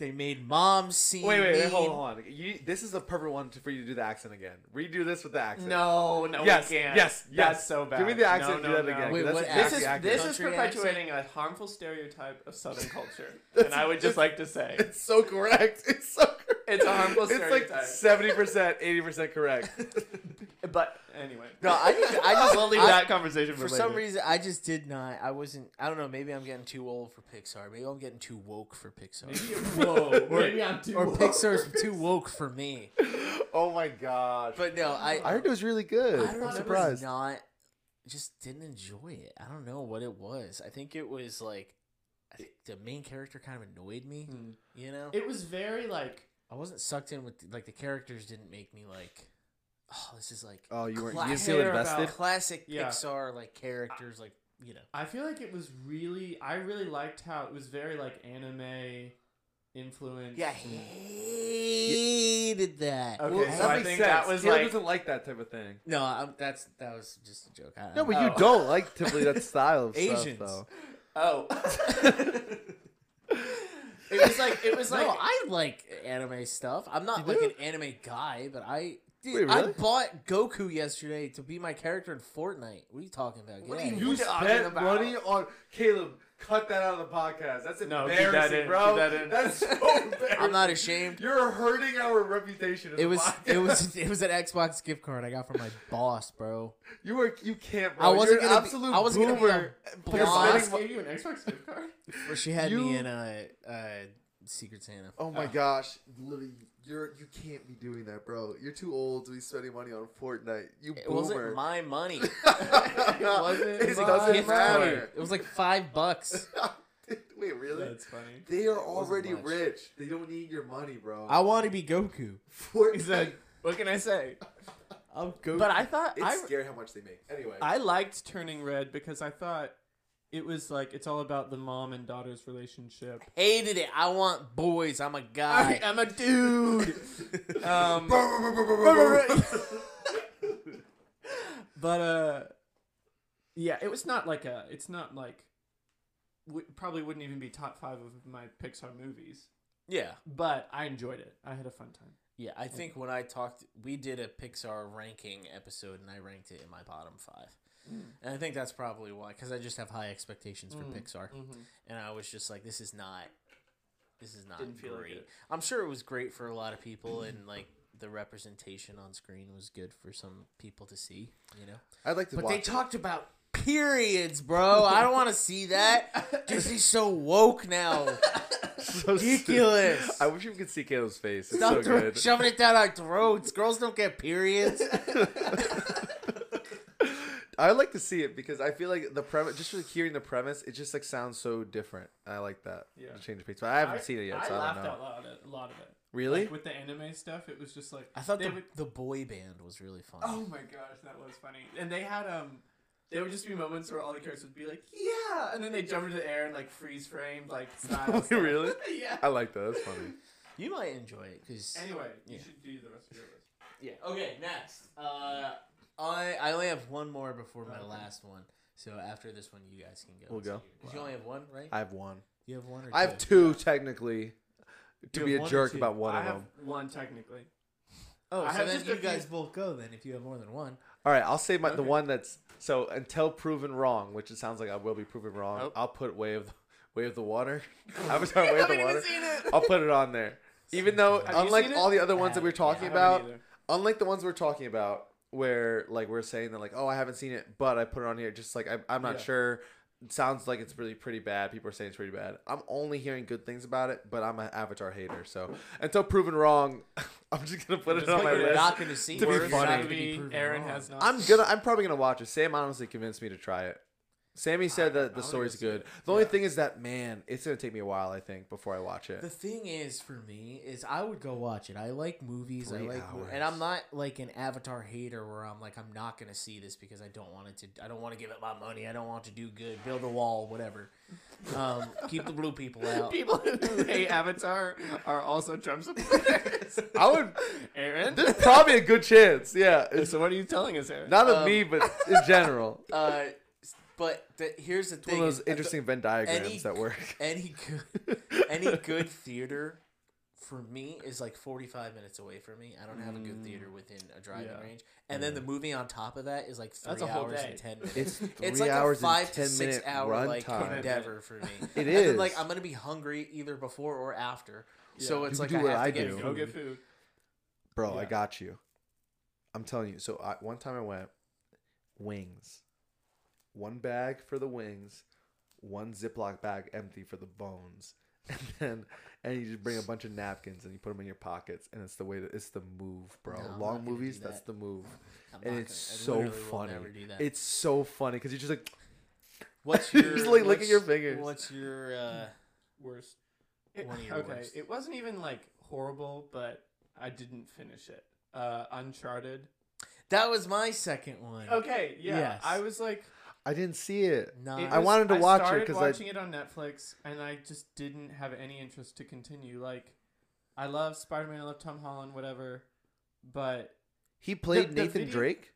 They made mom seem Wait, wait, wait, mean. hold on. You, this is the perfect one to, for you to do the accent again. Redo this with the accent. No, no, Yes, we can't. yes, That's yes. so bad. Give me the accent, No, do no, that no. again. Wait, what This is accurate. this is Country perpetuating a harmful stereotype of Southern culture, and I would just like to say It's so correct. It's so correct. It's a harmful stereotype. It's like seventy percent, eighty percent correct. But anyway, No, I just, I just we'll leave I- that conversation for, For some reason, I just did not. I wasn't. I don't know. Maybe I'm getting too old for Pixar. Maybe I'm getting too woke for Pixar. Maybe, whoa, maybe I'm too. or woke. Pixar's too woke for me. oh my gosh! But no, I. I heard it was really good. I I'm don't. I surprised. not. Just didn't enjoy it. I don't know what it was. I think it was like. I think the main character kind of annoyed me. Hmm. You know, It was very like I wasn't sucked in with like the characters. Didn't make me like. Oh, this is like. Oh, you weren't. You Cla- didn't feel invested. about- Classic Yeah. Pixar like characters, like you know. I feel like it was really. I really liked how it was very like anime influence. Yeah, I hated that. Okay, Well, so that I makes think sense. that was Caleb like- doesn't like that type of thing. No, I'm, that's that was just a joke. I, No, but you Oh. don't like typically that style of Asians. stuff, though. Oh. it was like it was like no, I like anime stuff. I'm not You like do? an anime guy, but I. Dude, Wait, I bought Goku yesterday to be my character in Fortnite. What are you talking about? What out are of you here. talking spent about? money on Caleb. Cut that out of the podcast. That's No, keep embarrassing, that in, bro. keep that in. That's so embarrassing. I'm not ashamed. You're hurting our reputation. It was podcast. it was it was an Xbox gift card I got from my boss, bro. You were. You can't. Bro. I wasn't You're gonna an be- absolute I wasn't gonna be boomer. a You're Boss gave you an Xbox gift card. Where she had You- me in a, uh Secret Santa. Oh my Oh. gosh, literally, you're you can't be doing that, bro. You're too old to be spending money on Fortnite. You It boomer. wasn't my money. it wasn't It my doesn't matter. It was like five bucks. Wait, really? That's funny. They are already much. rich. They don't need your money, bro. I want to be Goku. He's Fortnite. like, what can I say? I'm Goku. But I thought It's I scary how much they make. Anyway, I liked Turning Red because I thought it was like it's all about the mom and daughter's relationship. Hated it. I want boys. I'm a guy. I'm a dude. um, but uh, Yeah, it was not like a. It's not like. W- probably wouldn't even be top five of my Pixar movies, Yeah, but I enjoyed it. I had a fun time. yeah. I think when I talked, we did a Pixar ranking episode, and I ranked it in my bottom five. And I think that's probably why, because I just have high expectations for Mm. Pixar, Mm-hmm. and I was just like, this is not, this is not Didn't feel like great. it. I'm sure it was great for a lot of people, and like the representation on screen was good for some people to see, you know. I'd like to But watch. they it. talked about periods, bro. I don't want to see that. Disney's so woke now. so ridiculous. stupid. I wish you could see Caleb's face. It's Stop so thro- good. shoving it down our throats. Girls don't get periods. I like to see it because I feel like the premise, just like hearing the premise, it just like sounds so different. I like that. Yeah. To change of pace, but I haven't seen it yet, I so I laughed don't know. out loud at a lot of it. Really? Like, with the anime stuff, it was just like I thought the, would. the boy band was really fun. Oh my gosh, that was funny. And they had um, there would just be moments where all the characters would be like, "Yeah," and then they jump into the air and like freeze frame like style. really? yeah. I like that. That's funny. You might enjoy it because Anyway, you should do the rest of your list. yeah. Okay, next. Uh, I I only have one more before my Okay. last one. So after this one, you guys can go. We'll and say go. yours. 'Cause You only have one, right? I have one. you have one or I have two? two technically. To You be have a one or jerk two? about one I of have them. one technically. Oh, I so have then just a you few- guys both go then if you have more than one. All right, I'll say my the Okay. one that's so until proven wrong, which it sounds like I will be proven wrong. Oh. I'll put way of the way of the water. Avatar way of the water. seen it. I'll put it on there. Even though, Have you unlike seen it? all the other ones that we we're talking I haven't about, either. unlike the ones we're talking about, where like we're saying that like, oh, I haven't seen it, but I put it on here. Just like I, I'm not Yeah. sure. It sounds like it's really pretty bad. People are saying it's pretty bad. I'm only hearing good things about it, but I'm an Avatar hater. So until proven wrong, I'm just gonna put it on like my you're list. not going to see To be it. Not funny. gonna be Aaron wrong. has not. I'm gonna. I'm probably gonna watch it. Sam honestly convinced me to try it. Sammy said I- that the story's good. The only Yeah. thing is that man, it's gonna take me a while. I think before I watch it. The thing is, for me, is I would go watch it. I like movies. Three I like, mo- and I'm not like an Avatar hater where I'm like, I'm not gonna see this because I don't want it to. I don't want to give it my money. I don't want to do good. Build a wall, whatever. Um, keep the blue people out. People who hate Avatar are also Trump supporters. I would. Aaron. There's probably a good chance. Yeah, so what are you telling us, Aaron? not of Um, me, but in general. Uh, but the, here's the It's one of is those the- interesting Venn diagrams any- that work. any good any good theater for me is like 45 minutes away from me. I don't have a good theater mm. within a driving Yeah. range. And then the mm. movie on top of that is like three That's a whole hours day. and 10 minutes. It's three it's like hours a five and to ten six minute hour run like time. endeavor for me. It and then, like I'm gonna be hungry either before or after. So it's You like can I do what have to I get do. Go get food. Bro, I got you. I'm telling you. So I, one time I went wings, one bag for the wings, one Ziploc bag empty for the bones, and then and you just bring a bunch of napkins and you put them in your pockets, and it's the way that it's the move, bro. No, Long movies, do that's the move, I'm and it's gonna- so literally will funny. never do that. It's so funny because you're just like what's you your just, like, look at what's- your fingers. What's your uh, Worst. It- One of your okay, worst. it wasn't even like horrible, but I didn't finish it. Uh, Uncharted. That was my second one. Okay, yeah. Yes. I was like, I didn't see it. No, it I was- wanted to I watch it started 'cause I- watching it on Netflix, and I just didn't have any interest to continue. Like, I love Spider Man, I love Tom Holland, whatever, but He played the Nathan video- Drake.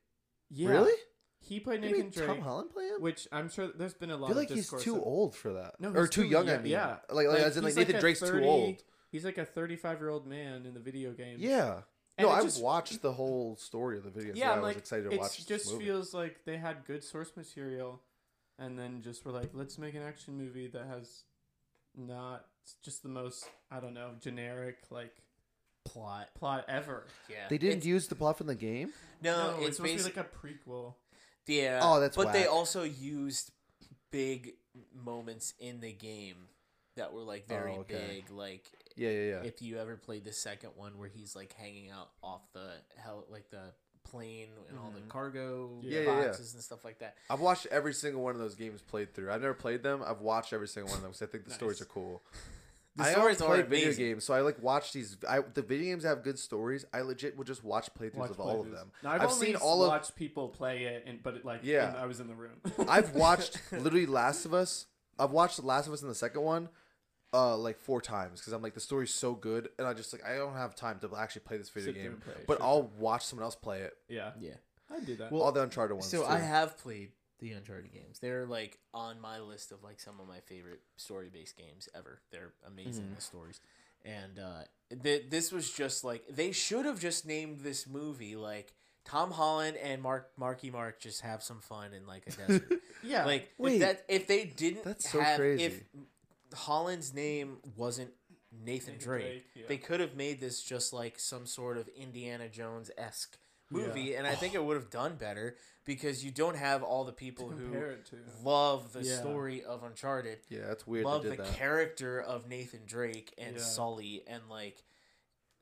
yeah, Really? he played You Nathan mean Drake, Tom Holland play him? which I'm sure there's been a lot. I feel of like he's discourse too of- old for that. No, or he's too too young. I mean, yeah. like, like, as in like he's like Nathan a Drake's 30 too old. He's like a 35 year old man in the video game. Yeah. And no, I've just- watched the whole story of the video. Yeah, so I I'm was like, excited to watch. it watch just movie. feels like they had good source material, and then just were like, let's make an action movie that has not just the most I don't know generic like plot. plot ever. Yeah, They didn't It's- use the plot from the game. No, no, it's, it's supposed basically to be like a prequel. Yeah. Oh, that's But they also used big moments in the game that were like very Oh, okay. big. Like Yeah, yeah, yeah. if you ever played the second one where he's like hanging out off the hell like the plane and all the Mhm. cargo Yeah, yeah, yeah. boxes and stuff like that. I've watched every single one of those games played through. I've never played them. I've watched every single one of them because I think the stories are cool. The I stories are play video amazing. games, so I like watch these. I the video games have good stories. I legit will just watch playthroughs Watch of all of playthroughs. them. Now, I've, I've only seen all of- watched people play it, and but it, like Yeah. and I was in the room. I've watched literally Last of Us. I've watched The Last of Us in the second one, uh, like four times because I'm like the story's so good, and I just like I don't have time to actually play this video Sit there game. and play it, But sure, I'll watch someone else play it. yeah, Yeah. I do that. Well, all the Uncharted ones. So too. I have played the Uncharted games. They're like on my list of like some of my favorite story based games ever. They're amazing Mhm. the stories, and uh, th- this was just like they should have just named this movie like Tom Holland and Mark Marky Mark just have some fun in like a desert. Yeah. like Wait. if that if they didn't That's so have crazy. if Holland's name wasn't Nathan, Nathan Drake, Drake, yeah. they could have made this just like some sort of Indiana Jones esque movie, Yeah. and I think it would have done better because you don't have all the people who compare it to. love the Yeah. story of Uncharted, Yeah, that's weird. love they the that. character of Nathan Drake and Yeah. Sully, and like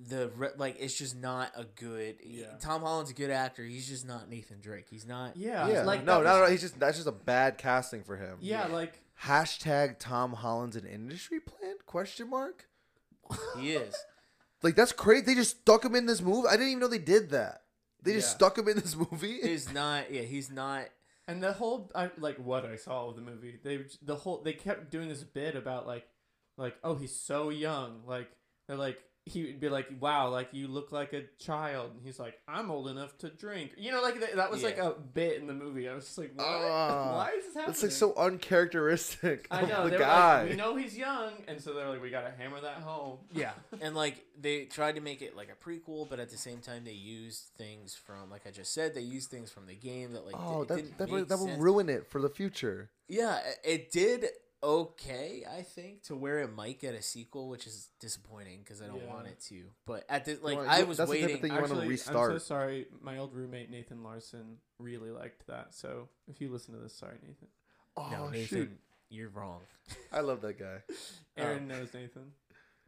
the re- like it's just not a good. Yeah. Tom Holland's a good actor. He's just not Nathan Drake. He's not. Yeah. yeah, Like no, no, no. He's just that's just a bad casting for him. Yeah, like Hashtag Tom Holland's an industry plant? Question mark. He is. Like that's crazy. They just stuck him in this movie. I didn't even know they did that. They just Yeah. stuck him in this movie. He's not. Yeah, he's not. And the whole, I, like what I saw of the movie, they the whole they kept doing this bit about like, like oh he's so young, like they're like he would be like wow like you look like a child, and he's like I'm old enough to drink, you know like that, that was like a bit in the movie. I was just like what? Ah. why is this happening? That's like so uncharacteristic I know the they guy. like we know he's young, and so they're like we gotta hammer that home. Yeah, and like they tried to make it like a prequel, but at the same time they used things from, like I just said, they used things from the game that like oh, it that didn't that, will, make that will ruin it for the future. Yeah, it did okay, I think, to where it might get a sequel, which is disappointing because I don't Yeah. want it to. But at the like, Well, I you- was that's the type of waiting. thing you wanna Actually, restart. I'm so sorry. My old roommate Nathan Larson really liked that. So if you listen to this, sorry Nathan. Oh no, Nathan, shoot, you're wrong. I love that guy. Aaron oh. knows Nathan.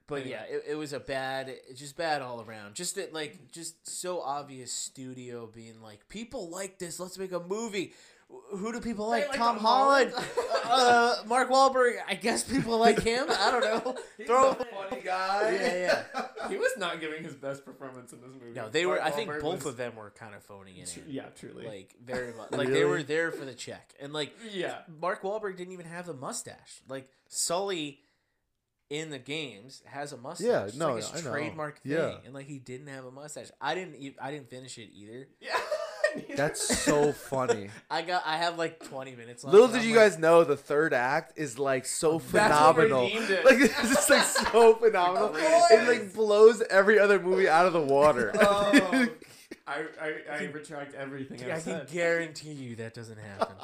But Anyway. yeah, it, it was a bad, it's just bad all around. Just that, like, just so obvious. Studio being like, people like this. Let's make a movie. Wh- Who do people like? like Tom Tom Holland, Holland. uh, Mark Wahlberg. I guess people like him. I don't know. Throw. a funny guy. Yeah, yeah. he was not giving his best performance in this movie. No, they were. Mark I think Wahlberg both was- of them were kind of phoning it in. Yeah, truly. Like very much. Like they were there for the check, and like yeah, Mark Wahlberg didn't even have the mustache. Like Sully in the games has a mustache. Yeah, It's no, like his I know. trademark thing, Yeah. and like he didn't have a mustache. I didn't. I didn't finish it either. yeah. That's so funny. I got. I have like twenty minutes left. Little did I'm you like, guys know the third act is like so phenomenal. Like it's just like so phenomenal. It like blows every other movie out of the water. Oh, I, I, I retract everything I I've can said. guarantee you that doesn't happen.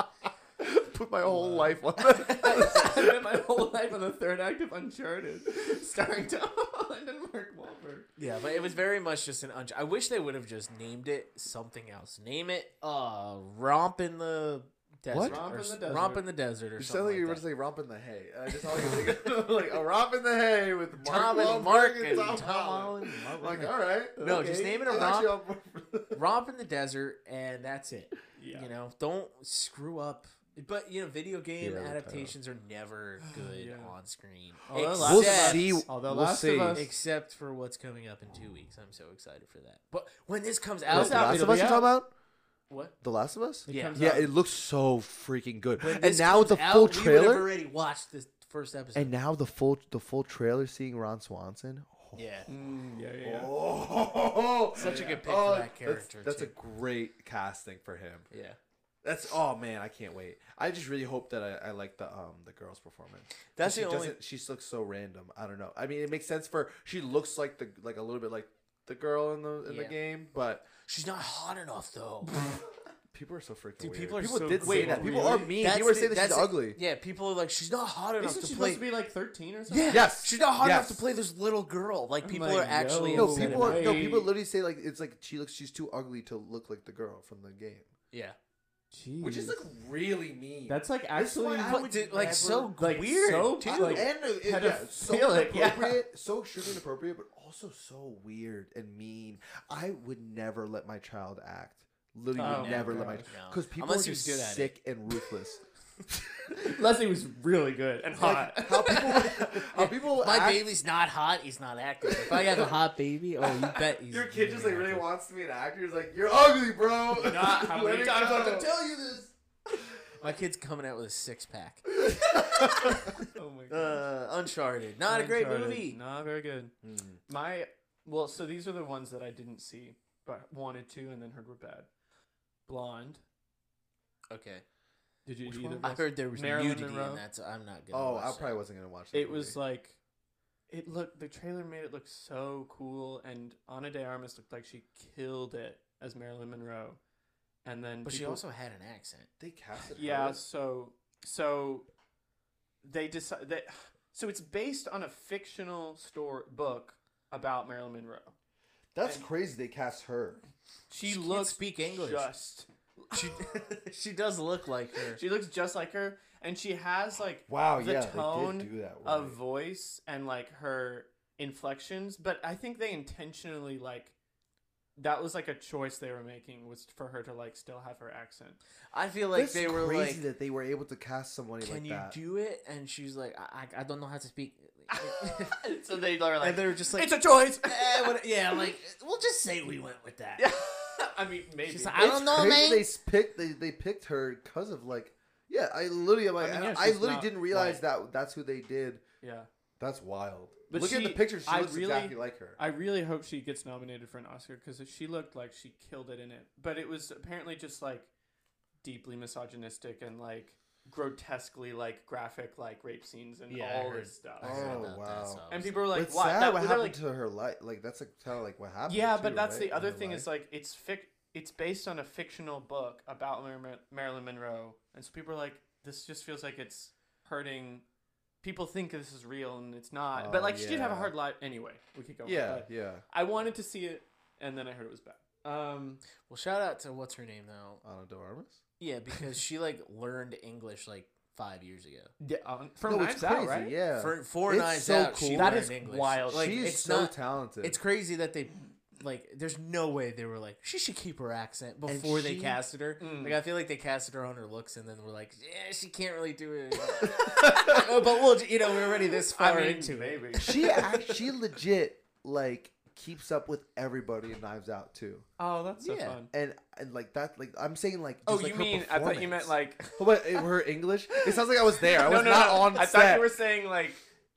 Put my whole life on that. I spent my whole life on the third act of Uncharted, starring Tom Holland and Mark Wahlberg. yeah, but it was very much just an. Un- I wish they would have just named it something else. Name it uh, Romp in the Desert. What? Romp or in the Desert. Romp in the Desert or You something sound like you were like going to say romp in the hay. And I just all I can think of like a romp in the hay with Mark Tom and Wahlberg Mark and and Tom, Tom Holland. Holland. Mark like, all right. No, just name it a I'm romp. actually on board for that. romp in the desert and that's it Yeah. you know don't screw up but you know video game Yeah, adaptations are never good Yeah. on screen Although except, We'll see. Although we'll Last see. of Us- except for what's coming up in two weeks i'm so excited for that but when this comes out What's out? Last of It'll Us be you talking about? what The Last of Us? It Yeah. Yeah, out- it looks so freaking good. when And now with the full out, we've trailer, already watched the first episode and now the full the full trailer seeing Ron Swanson. yeah Mm, yeah, yeah, yeah. Oh, Such a good pick Oh, for that character That's, that's too. a great casting for him. yeah That's oh man, I can't wait. I just really hope that I, I like the um the girl's performance. That's she the only- doesn't- She looks so random. I don't know. I mean, it makes sense for she looks like the like a little bit like the girl in the in Yeah. the game, but she's not hot enough though people are so freaking Dude, weird. people are people so- did say wait, that. People really? are mean. That's people are the- saying that she's that's it. ugly. yeah people are like she's not hot enough Isn't to she play supposed to be like 13 or something? Yeah, Yes. she's not hot enough to play this little girl. Like I'm people like, are actually yo. No, upset people are about it. no Wait. people literally say like it's like she looks she's too ugly to look like the girl from the game, Yeah, Jeez. which is like really mean. That's like This why actually I But would dude, like never- so like, weird so- too. like- and uh, it, yeah, so pedophilic, yeah. inappropriate, so extremely inappropriate, but also so weird and mean. I would never let my child act. Literally, Oh would my never let my gosh. No. because people Unless are he was just good at it. sick and ruthless. Leslie was really good and hot. like how people, how people My act, baby's not hot. He's not active. If I have a hot baby, oh, you bet he's Your kid just like really active. wants to be an actor. He's like, "You're ugly, bro." Not how many times I have to tell you this? My kid's coming out with a six pack. Oh my god. Uh, Uncharted, not a great movie. Not very good. Mm. My well, so these are the ones that I didn't see, but wanted to, and then heard were bad. Blonde. Okay, Did you Which either one? I heard there was Marilyn nudity Monroe? in that, so I'm not gonna. Oh, watch I that. probably wasn't gonna watch. That It was movie. like, it looked. The trailer made it look so cool, and Ana de Armas looked like she killed it as Marilyn Monroe, and then But she people- also had an accent. they casted. her. yeah. So so they decide that. So it's based on a fictional story book about Marilyn Monroe. that's and- crazy. They cast her. She, She can't looks speak English. Just She she does look like her. she looks just like her, and she has like Wow. The yeah, tone they do that. a right. voice and like her inflections, but I think they intentionally like that was like a choice they were making was for her to like still have her accent. I feel like That's they were crazy like, that they were able to cast somebody "Can like you that. do it?" And she's like, "I I, I don't know how to speak." so they are like, and they were just like, it's a choice. eh, what, "Yeah, like we'll just say we went with that." Yeah, I mean maybe. She's like, I don't know, crazy man. They picked they, they picked her because of like yeah. I literally I'm like I I, mean, yeah, I literally didn't realize white. that that's who they did. yeah. That's wild. But Look at the she- picture. She I looks really- exactly like her. I really hope she gets nominated for an Oscar because she looked like she killed it in it. But it was apparently just like deeply misogynistic and like grotesquely like graphic like rape scenes and Yeah, I all heard- this stuff. I heard Oh, about wow. that, so I And people were like, it's "What?" sad That- what they're happened like, to her life. Like that's like kind of like what happened. yeah, too, but that's right? the in other her thing life. is like it's fic- it's based on a fictional book about Mar- Marilyn Monroe, and so people are like, this just feels like it's hurting. People think this is real and it's not. Oh, but like she did have a yeah. hard life anyway. We could go. on, yeah, but yeah. I wanted to see it, and then I heard it was bad. Um, Well, shout out to what's her name though. Ana de Armas. Yeah, because she like learned English like five years ago. yeah, um, from no, Knives it's Out, right? Yeah, For four It's Knives so Out, she cool. That learned is English. wild. Like she's it's so not. talented. It's crazy that they like. There's no way they were like she should keep her accent And before they casted her. Mm. Like I feel like they casted her on her looks, and then we're like, yeah, she can't really do it. but we'll, you know, we're already this I far mean, into it. she act, she legit like keeps up with everybody in Knives Out too, Oh, that's so Yeah. fun. and and like that like I'm saying like Oh, just, like, you her mean I thought you meant like Oh, but uh, her English? It sounds like I was there. I no, was no, not no. on I set. thought you were saying like,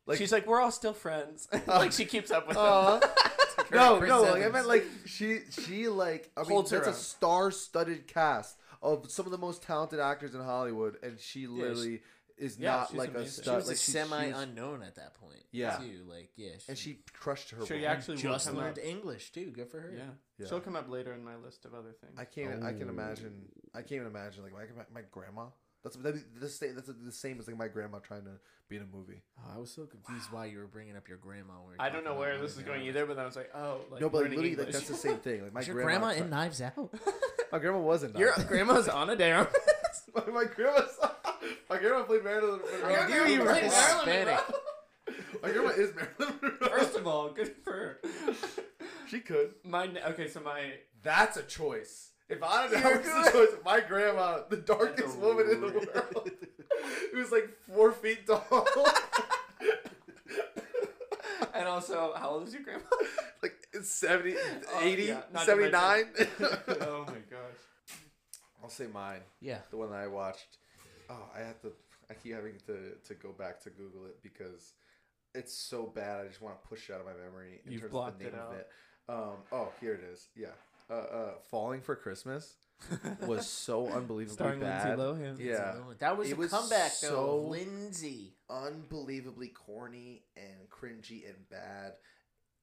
Like- she's like we're all still friends. Oh. like she keeps up with Uh, them. no, Chris no, like I Evans. meant like she she like I mean Holds her that's a star-studded cast of some of the most talented actors in Hollywood, and she literally is yeah, not she's like a amazing. stud. She was like a she- semi she's- unknown at that point. Yeah. too. Like yeah, and she crushed her. She role. actually will just come learned up. English too. Good for her. Yeah. Yeah. she'll come up later in my list of other things. I can't. I can Oh. imagine. I can't even imagine like my my grandma. That's that'd the same. That's the same as like my grandma trying to be in a movie. Oh, I was so confused why you were bringing up your grandma. when we were I don't talking know about where this is de going either, but then I was like, oh, like no, but like, learning literally, like English. that's the same thing. Like my Was your grandma. grandma in Knives Out? My grandma wasn't. Your grandma's Ana de Armas. my, my grandma. My grandma played Marilyn Monroe. Your I knew grandma you were played Marilyn Hispanic. Monroe. My grandma is Marilyn Monroe. First of all, good for her. she could. My okay, so my That's a choice. If I don't know You're what's the good. choice, my grandma, the darkest woman in the rude- world, who's like four feet tall, and also, how old is your grandma? like 70, Oh, 80, yeah, 79. oh my gosh. I'll say mine, Yeah. the one that I watched. Oh, I have to. I keep having to to go back to Google it because it's so bad. I just want to push it out of my memory in You've terms blocked of the name it of out. it. Um, oh, here it is. Yeah, uh, uh, "Falling for Christmas" was so unbelievably Starring bad. Lindsay Lohan. Yeah. That was It a was comeback though. so- of Lindsay. unbelievably corny and cringy and bad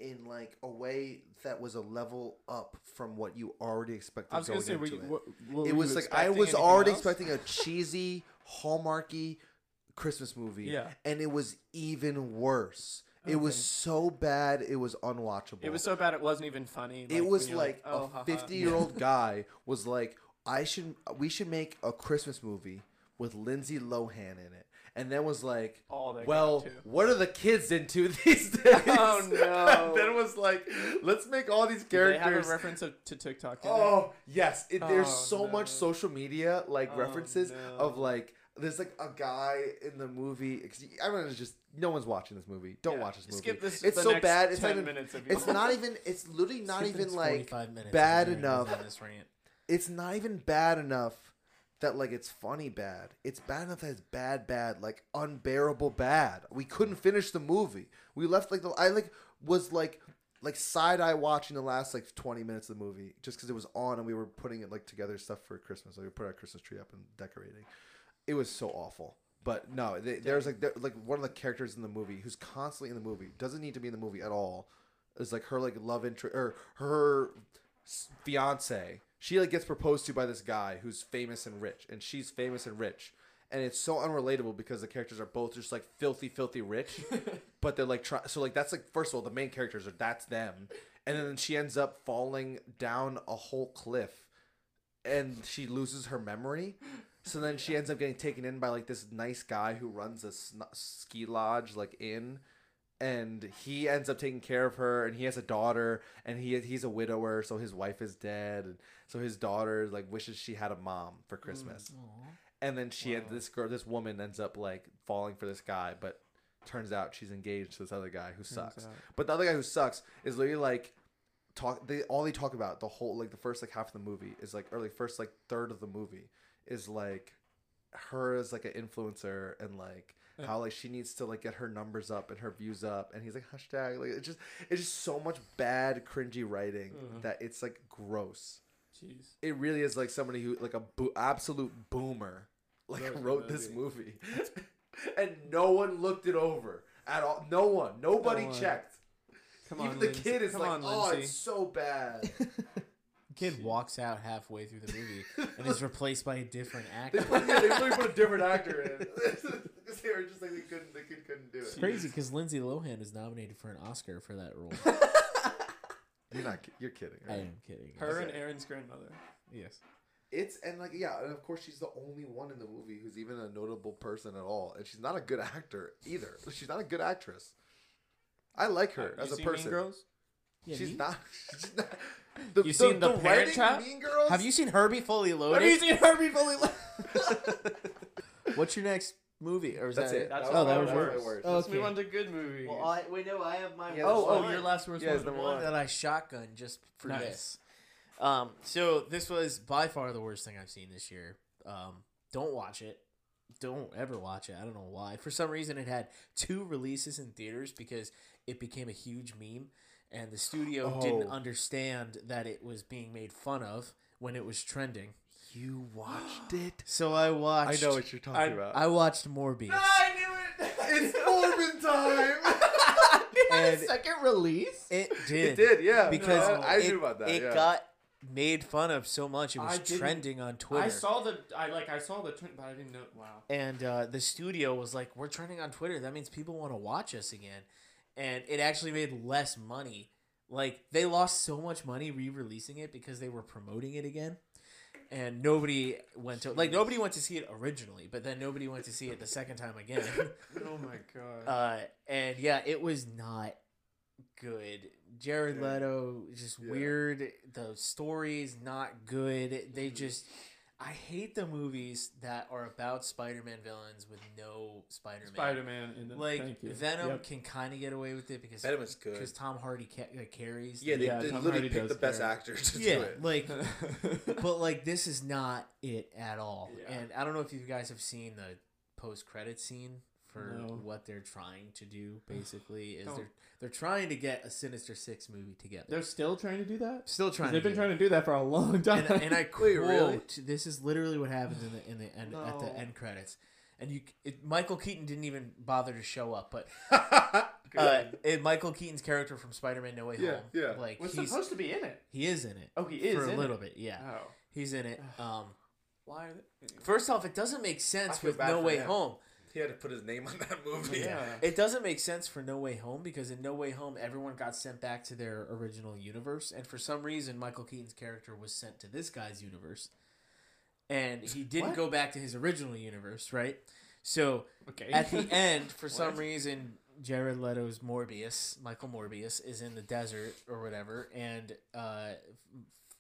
in like a way that was a level up from what you already expected I was going gonna say, were you, it. what, what it was like I was already else? expecting a cheesy, hallmarky Christmas movie. Yeah. And it was even worse. It was so bad it was unwatchable. It was so bad it wasn't even funny. it was you're like, oh, a 50 year old guy was like i should we should make a christmas movie with lindsay lohan in it and then was like All they got well what are the kids into these days Oh, no. then was like let's make all these Did they have characters a reference of, to TikTok. in it? oh yes it, there's Oh, so no. much social media like Oh, references no. of like there's like a guy in the movie. 'cause Everyone is just no one's watching this movie. Don't Yeah. watch this movie. Skip this. It's the so next bad. It's 10 not even. minutes of It's not even. It's literally not Skipping even like bad enough. This rant. it's not even bad enough that like it's funny bad. It's bad enough that it's bad bad, like unbearable bad. We couldn't finish the movie. We left like the I like was like like side eye watching the last like 20 minutes of the movie just because it was on and we were putting it like together stuff for Christmas. Like we put our Christmas tree up and decorating. it was so awful. But no, they, there's like there, like one of the characters in the movie who's constantly in the movie doesn't need to be in the movie at all. Is like her like love interest or her fiance. She like gets proposed to by this guy who's famous and rich, and she's famous and rich. And it's so unrelatable because the characters are both just like filthy, filthy rich, but they're like try- so like that's like first of all the main characters are that's them, and then she ends up falling down a whole cliff, and she loses her memory, so then she ends up getting taken in by like this nice guy who runs a sn- ski lodge like in, and he ends up taking care of her, and he has a daughter, and he he's a widower, so his wife is dead, and so his daughter like wishes she had a mom for Christmas, and then she Wow. this girl this woman ends up like falling for this guy, but turns out she's engaged to this other guy who sucks. But the other guy who sucks is literally like talk. They all they talk about the whole like the first like half of the movie is like early like first like third of the movie is like her as like an influencer and like how like she needs to like get her numbers up and her views up and he's like hashtag like it's just it's just so much bad cringy writing Mhm. that it's like gross. Jeez. It really is like somebody who like a bo- absolute boomer like Wrote this movie, and no one looked it over at all. No one, nobody No one. checked. Come Even on, the Lindsay. kid is Come like, on, "Oh, Lindsay. it's so bad." Kid walks out halfway through the movie and is replaced by a different they actor. put, yeah, they really put a different actor in because they were just like they couldn't, the kid couldn't do it. It's crazy because Lindsay Lohan is nominated for an Oscar for that role. You're not, you're kidding. I am kidding. Her and Aaron's grandmother. Yes. It's and like yeah, and of course she's the only one in the movie who's even a notable person at all, and she's not a good actor either. She's not a good actress. I like her Uh, as you a seen person. Mean Girls? Yeah, she's me? not. She's not. The, You seen The Parent writing Trap? Mean Girls? Have you seen Herbie Fully Loaded? Have you seen Herbie Fully Loaded? What's your next movie? Or is That's that it. That's oh, that was worst. yours. worst. Oh, Let's move on to good movies. Well, I wait. No, I have my. Yeah, worst oh, oh, one. your last worst Yeah, one. the one one. that I shotgun just for Nice. this. Um, so this was by far the worst thing I've seen this year. Um, don't watch it. Don't ever watch it. I don't know why. For some reason, it had two releases in theaters because it became a huge meme, and the studio didn't Oh. understand that it was being made fun of when it was trending. You watched it? So I watched. I know what you're talking I- about. I watched Morbius. No, I knew it. it's Morbin time. it had a And- second release. It did. it did, yeah. because No, I it, knew about that. it yeah. got made fun of so much it was trending on Twitter. I saw the. I like. I saw the. Twin, but I didn't know. Wow. and uh, the studio was like, "We're trending on Twitter. That means people want to watch us again." And it actually made less money. Like they lost so much money re-releasing it because they were promoting it again, and nobody went to like nobody went to see it originally, but then nobody went to see it the second time again. Oh my god. uh, and yeah, it was not good. Jared. Leto just Yeah. weird. The story's not good. They just I hate the movies that are about Spider-Man villains with no Spider-Man. Spider Man in the. Like. Venom Yep. can kind of get away with it because Venom is good. because Tom Hardy ca- uh, carries. Yeah, they, Yeah, they literally Hardy picked the best carry. actors to yeah, do it. like but like this is not it at all. Yeah. And I don't know if you guys have seen the post credit scene for No. what they're trying to do. Basically, is Don't. they're they're trying to get a Sinister Six movie together. They're still trying to do that. Still trying. They've been trying to do that for a long time. And, and I quote, really? this is literally what happens in the in the end at the end credits. And you, it, Michael Keaton didn't even bother to show up, but uh, it, Michael Keaton's character from Spider-Man: No Way Yeah, Home, yeah. like was he's supposed to be in it. he is in it Oh, he is for a little it. bit, yeah, Oh. he's in it. Um, Why? Are they... First off, it doesn't make sense with No Way him. Home. He had to put his name on that movie. Yeah. It doesn't make sense for No Way Home because in No Way Home, everyone got sent back to their original universe, and for some reason, Michael Keaton's character was sent to this guy's universe, and he didn't What? go back to his original universe, right? So Okay. at the end, for some reason, Jared Leto's Morbius, Michael Morbius, is in the desert or whatever, and uh,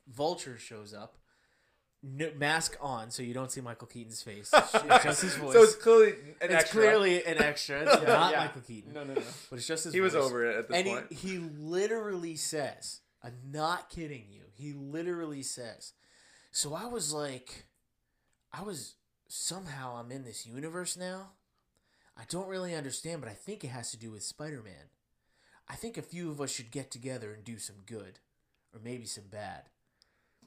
Vulture shows up. No, mask on, so you don't see Michael Keaton's face. It's just his voice. So it's clearly an extra. It's extra. clearly an extra. It's not Yeah. Michael Keaton, No, no, no. but it's just his. he was over it at this and point. he he literally says, "I'm not kidding you." He literally says. So I was like, I was somehow I'm in this universe now. I don't really understand, but I think it has to do with Spider-Man. I think a few of us should get together and do some good, or maybe some bad.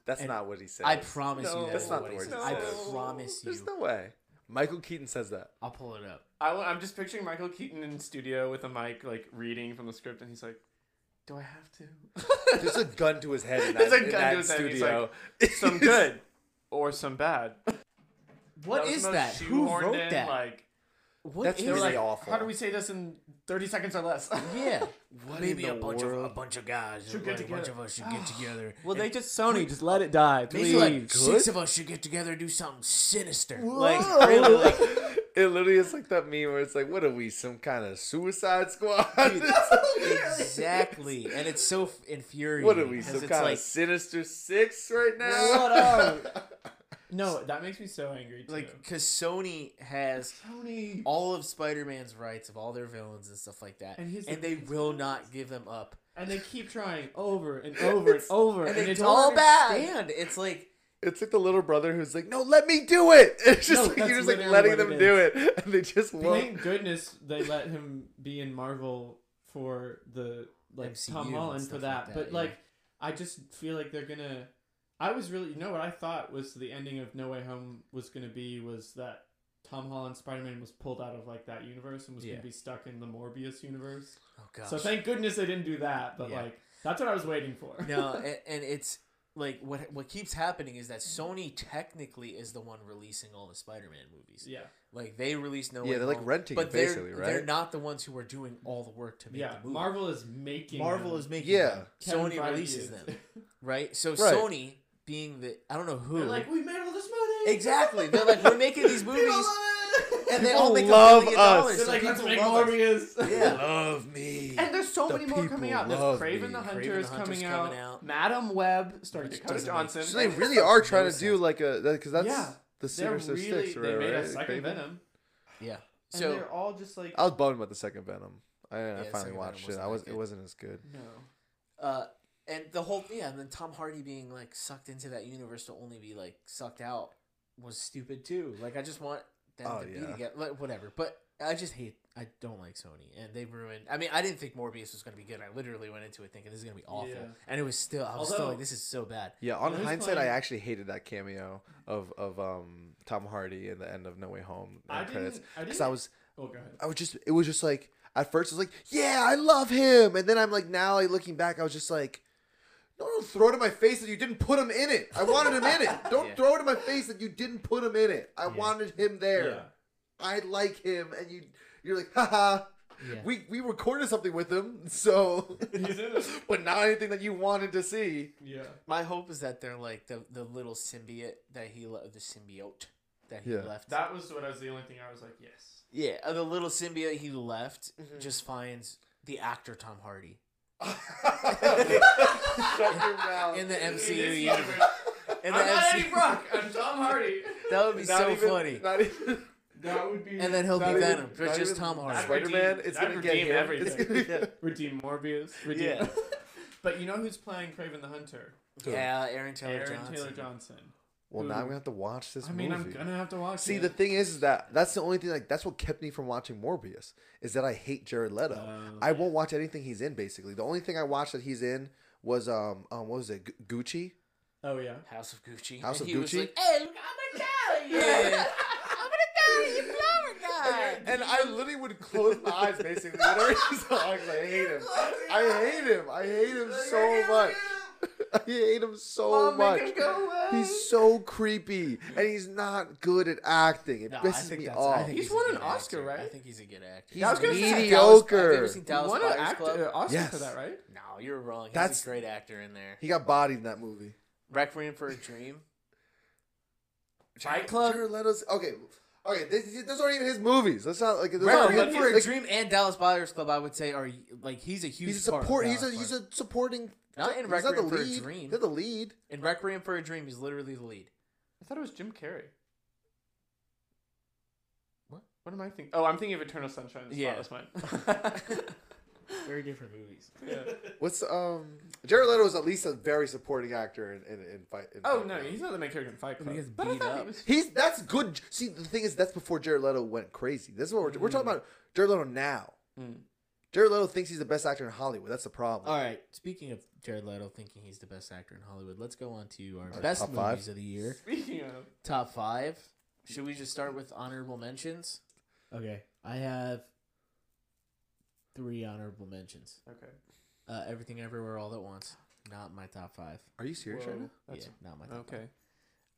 That's and not what he said. I promise No, you that that's not what the he word says. he I promise you. There's no way. Michael Keaton says that. I'll pull it up. I, am just picturing Michael Keaton in studio with a mic, like reading from the script, and he's like, "Do I have to?" There's a gun to his head in that, There's a in gun that to his head, he's studio. some good or some bad. What was is the most that? Who shoehorned wrote in, that? Like, What That's is really like, awful. "How do we say this in 30 seconds or less?" Yeah. What Maybe in a the bunch of a bunch of guys, Should like, get a bunch of us should get together. Well, they just Sony just let it die. maybe Please. like six Good? of us should get together and do something sinister. Whoa. Like really, like It literally is like that meme where it's like, what are we, some kind of suicide squad? exactly, and it's so infuriating. what are we, 'cause some kind like, of sinister six right now? What up? No, that makes me so angry. Too. like because Sony has Tony. all of Spider-Man's rights of all their villains and stuff like that, And and, the- they will not give them up. And they keep trying over and over and over, And and, it's don't all bad. understand. It's like It's like the little brother who's like, no, let me do it. It's just No, like that's you're just like letting them it do it, and they just won't. Thank goodness they let him be in Marvel for the like MCU Tom and Holland stuff for like that. that, but yeah. like, I just feel like they're gonna. I was really, you know, what I thought was the ending of No Way Home was gonna be was that Tom Holland Spider Man was pulled out of like that universe and was Yeah. gonna be stuck in the Morbius universe. oh gosh. So thank goodness they didn't do that. But Yeah. like, that's what I was waiting for. no, and, and it's like what what keeps happening is that Sony technically is the one releasing all the Spider-Man movies. yeah, Like they release no. Yeah, they're like renting but it they're right? they're not the ones who are doing all the work to make yeah. the movie. Marvel is making. Marvel them. is making Yeah. them. Sony releases them, right? So Right. Sony being the I don't know who They're like, we made all this money. exactly. They're like we're making these movies and they People all make love a billion us. dollars. They're so like, let's people make love us. Yeah. love me. And there's so The many more coming out. There's love Kraven me. the Hunter Kraven is the Hunter's coming, coming out. out. Madame Web, starring Which Dakota doesn't Johnson. So they really are trying to do like a because that's Yeah. the They're Sinister really. Six, they right? made a second Kraven? Venom. Yeah. And So they're all just like. I was bummed about the second Venom. I, I Yeah, finally watched it. I was wasn't it wasn't as good. no. uh and the whole yeah, and then Tom Hardy being like sucked into that universe to only be like sucked out was stupid too. Like I just want them Oh, to be together, like, whatever. But I just hate. I don't like Sony, and they've ruined. I mean, I didn't think Morbius was going to be good. I literally went into it thinking this is going to be awful, Yeah. and it was still. I was still like, this is so bad. Yeah, on You know who's hindsight, I actually hated that cameo of of um Tom Hardy in the end of No Way Home I credits didn't. I because didn't. I was Oh, go ahead. I was just it was just like at first I was like yeah I love him and then I'm like now like looking back I was just like no don't throw it in my face that you didn't put him in it I wanted him in it don't Yeah. throw it in my face that you didn't put him in it I Yeah. wanted him there Yeah. I like him and you you're like haha Yeah. we we recorded something with him so He's in it. but not anything that you wanted to see Yeah. My hope is that they're like the the little symbiote that he le- the symbiote that he Yeah. left. That was what I was the only thing I was like, yes. yeah, uh, the little symbiote he left Mhm. just finds the actor Tom Hardy Shut your mouth. In the MCU universe. Marvel. In I'm the not MCU Eddie Brock. I'm Tom Hardy. That would be Not so even- funny. Not even. That would be. And then he'll not be even- Venom, but not just even Tom Hardy. Spider-Man, That'd it's gonna that'd get him. redeem It's everything. gonna- redeem Morbius. Redeem. Yeah. but you know who's playing Kraven the Hunter? Yeah, Aaron Taylor Aaron Johnson. Taylor Johnson. Well, now I'm gonna have to watch this I mean, movie. I'm gonna have to watch See, it. the thing is, is that that's the only thing. Like, that's what kept me from watching Morbius. Is that I hate Jared Leto. Oh. I won't watch anything he's in. Basically, the only thing I watched that he's in was um um what was it Gu- Gucci? Oh yeah. House of Gucci. House and of he was Gucci? like, hey, look, I'm gonna tell you. Yeah. I'm gonna tell you, flower guy. And I literally would close my eyes basically whenever he talks. I hate him. I hate him. I hate him so much. I hate him so Mom, much. make him go away. He's so creepy, and he's not good at acting. It No, I pisses think me that's- off. I think He's a won good an Oscar, actor. right? I think he's a good actor. He's I was gonna say, mediocre. Have you ever seen He Dallas won an Buyers act- Club? uh, Oscar Yes. for that, right? No, you're wrong. He's That's- a great actor in there. He got bodied in that movie. Requiem for a Dream. Fight Club? Jared Leto's okay. Okay, this, those aren't even his movies. That's not like. those Right, aren't- Requiem but for a like, Dream and Dallas Buyers Club, I would say, are like he's a huge. He's a part of support. He's a Dallas he's a supporting. Not in he's not the Requiem for a lead. Dream. They're the lead. In Requiem for a Dream, he's literally the lead. I thought it was Jim Carrey. What? What am I thinking? Oh, I'm thinking of Eternal Sunshine. of the Yeah. Spotless Mind. Very different movies. yeah. What's um? Jared Leto is at least a very supporting actor in in, in fight. In Oh Fight no, Club. he's not the main character in Fight Club. He Club. gets But beat up. he was. He's that's good. See, the thing is, that's before Jared Leto went crazy. This is what we're, we're talking Mm. about. Jared Leto now. Mm. Jared Leto thinks he's the best actor in Hollywood. That's the problem. All right. Speaking of Jared Leto thinking he's the best actor in Hollywood, let's go on to our Our best movies five? of the year. Speaking of, Top five. should we just start with honorable mentions? Okay, I have three honorable mentions. Okay. Uh, Everything Everywhere All at Once. Not my top five. Are you serious right now? That's yeah, not my top okay.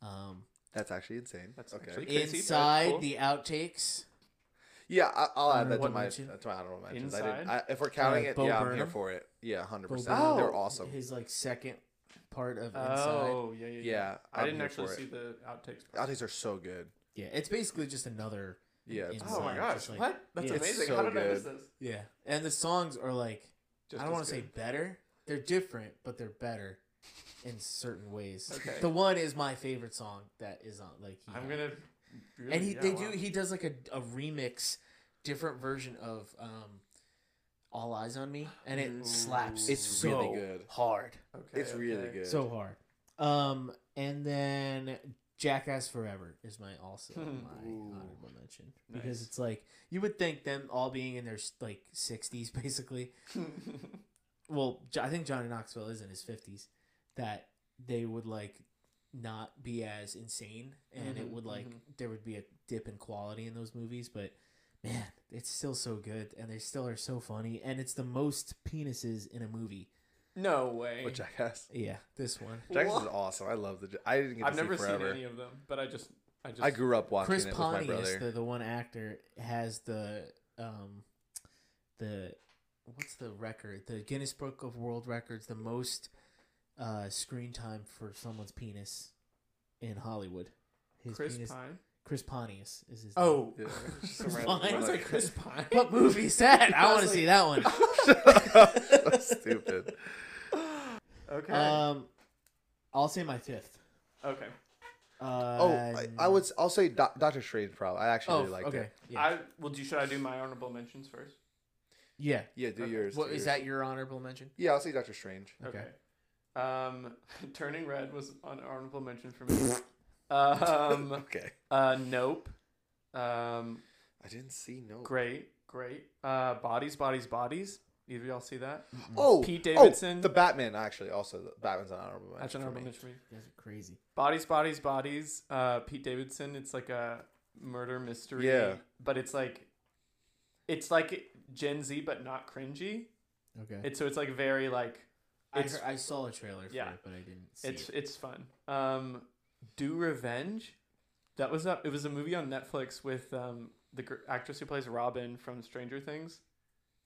five. Um, That's actually insane. That's okay. actually- Crazy, but inside cool. the outtakes. Yeah, I, I'll add that to Honorable my mention? to my honorable mentions. I didn't, Inside? I, if we're counting Uh, it, Bo yeah, I'm here Burnham? for it. Yeah, hundred Bo percent. Burnham? They're Oh, awesome. His like second part of Inside. Oh yeah, yeah, yeah. Yeah, I I'm didn't here actually for it. see the outtakes. part. Outtakes are so good. Yeah, it's basically just another. Yeah, it's Inside. Oh my gosh! just like- what? That's Yeah, it's amazing. so How did I miss good. this? Yeah, and the songs are like Just I don't want to say better. They're different, but they're better in certain ways. Okay. The one is my favorite song that is on like he I'm had. gonna. Really, and he yeah, they wow. do he does like a, a remix, different version of um, All Eyes on Me, and it Ooh. slaps. It's so really good. hard, Okay, It's really good. so hard. Um, and then Jackass Forever is my also my honorable mention because Nice. it's like you would think them all being in their like sixties basically. well, I think Johnny Knoxville is in his fifties. That they would like not be as insane, and it Mhm, would like mhm. there would be a dip in quality in those movies. But man, it's still so good, and they still are so funny, and it's the most penises in a movie. No way. With Jackass. Yeah, this one. Jackass is awesome. I love the. I didn't get to I've see never forever. seen any of them, but I just, I just. I grew up watching Chris it with my Pontius, brother. the the one actor, has the um the what's the record? The Guinness Book of World Records, the most uh screen time for someone's penis in Hollywood. His Chris penis, Pine. Chris Pontius is his. Oh, Yeah. Chris Some Pine? random- I was like Chris Pine. what movie is that? I I want was to see that one. so stupid. Okay. Um, I'll say my fifth. okay. Uh, Oh, I, I would. I'll say Doc- Doctor Strange. Probably. I actually Oh, really liked okay. it. Yeah. I well, do should I do my honorable mentions first? yeah. Yeah, do Okay. yours. What do is yours. that? Your honorable mention? Yeah, I'll say Doctor Strange. Okay. Okay. Um, Turning Red was an honorable mention for me. um, Okay. uh, Nope. Um, I didn't see no. great, great. Uh, Bodies, Bodies, Bodies. Either of y'all see that? Oh, Pete oh, Davidson. the Batman. Actually, also the Batman's an honorable mention. That's an honorable mention for me. You guys are crazy. Bodies, Bodies, Bodies. Uh, Pete Davidson. It's like a murder mystery. Yeah. But it's like, it's like Gen Z, but not cringy. Okay. It's so it's like very like, I, heard, I saw a trailer for Yeah. it, but I didn't see it's it. it's fun. Um, Do Revenge. That was a it was a movie on Netflix with um the gr- actress who plays Robin from Stranger Things.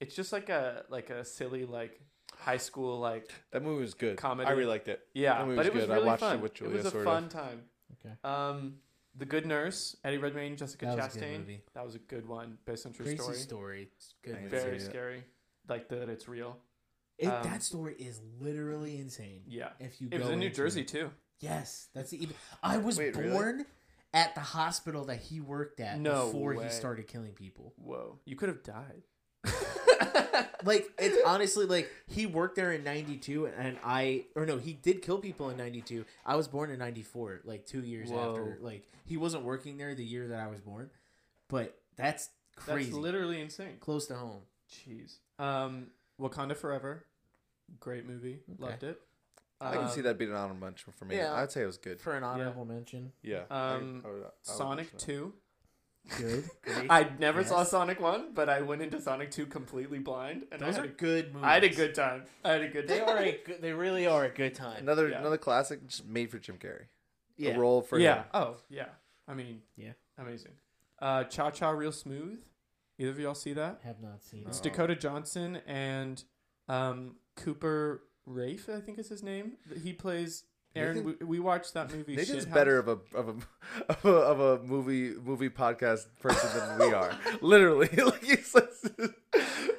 It's just like a like a silly like high school like That movie was good. Comedy. I really liked it. yeah, That movie but was it was good. I really watched it fun. with Julia, it was a sort fun of. time. Okay. Um, The Good Nurse, Eddie Redmayne, Jessica That was a good Chastain. movie. That was a good one, based on true Crazy story. story. It's good. I movie. didn't Very see it. scary, like that it's real. It, um, that story is literally insane. Yeah, If you it was in New Jersey it. too. Yes, that's the even. I was Wait, really? born at the hospital that he worked at No before way. he started killing people. Whoa, you could have died. Like it's honestly like he worked there in '92, and I or no, he did kill people in '92. I was born in '94, like two years Whoa. after. Like he wasn't working there the year that I was born, but that's crazy. That's literally insane. Close to home. Jeez. Um, Wakanda Forever, great movie. Loved it. I can Um, see that being an honorable mention for me. yeah. I'd say it was good. For an honorable mention, Yeah. Um, I would- I would Sonic mention that. Two. Good. Great. I never saw Sonic One, but I went into Sonic Two completely blind, and Those I are had, good a, movies. I had a good time. I had a good They time. are a good. They really are a good time. Another Yeah. another classic, just made for Jim Carrey. yeah. A role for yeah. him. Oh, yeah. I mean, Yeah. amazing. Uh, Cha Cha Real Smooth. Either of y'all see that? Have not seen It's it. No. Dakota Johnson and um, Cooper Raiff, I think is his name. He plays Aaron. We, we watched that movie. Nathan's Shithouse. better of a of a of a, of a movie movie podcast person than we are. Literally, like like,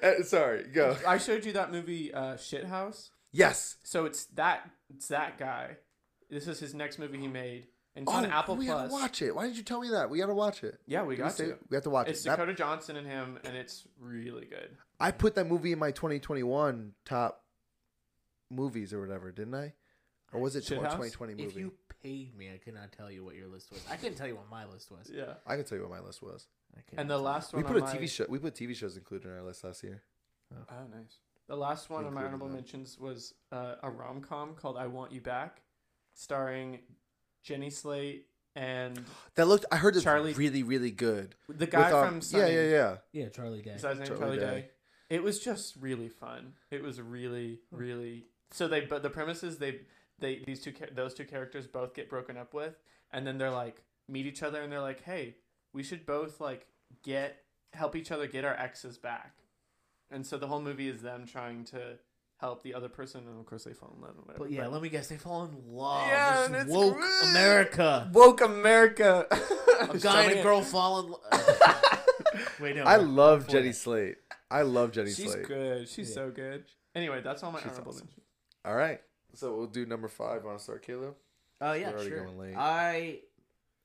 Uh, sorry, go. I showed you that movie, uh, Shithouse. Yes. So it's that it's that guy. This is his next movie he made, and it's oh, on Apple we Plus. gotta watch it. Why did you tell me that? We gotta watch it. Yeah, we Did got say- to. We have to watch It's it. It's Dakota Johnson and him, and it's really good. I put that movie in my 2021 top movies or whatever, didn't I? Or was it tw- Shithouse? 2020 movie? If you paid me, I could not tell you what your list was. I couldn't tell you what my list was. Yeah. I can tell you what my list was. I couldn't And the tell you. last We one put a on TV my- show. We put TV shows included in our list last year. Oh, nice. The last one on my Included honorable that. mentions was uh, a rom com called "I Want You Back," starring Jenny Slate and That looked. I heard it's Charlie- really, really good. the guy With, um, from yeah, yeah, yeah. Yeah, Charlie Day. Is that his name? Charlie Charlie, Day. Day. It was just really fun. It was really, really. So they, but the premise is they, they these two, those two characters both get broken up with, and then they're like meet each other, and they're like, hey, we should both like get help each other get our exes back, and so the whole movie is them trying to help the other person, and of course they fall in love whatever. But yeah, let me guess. They fall in love. Yeah, This and it's woke great. America. woke America. A guy and a girl fall in love. Wait, no. I love before Jenny that. Slate. I love Jenny She's Slate. She's good. She's Yeah. so good. Anyway, that's all my She's honorable awesome. mentions. All right. So we'll do number five. Want to start, Caleb? Oh yeah, We're sure. going late. I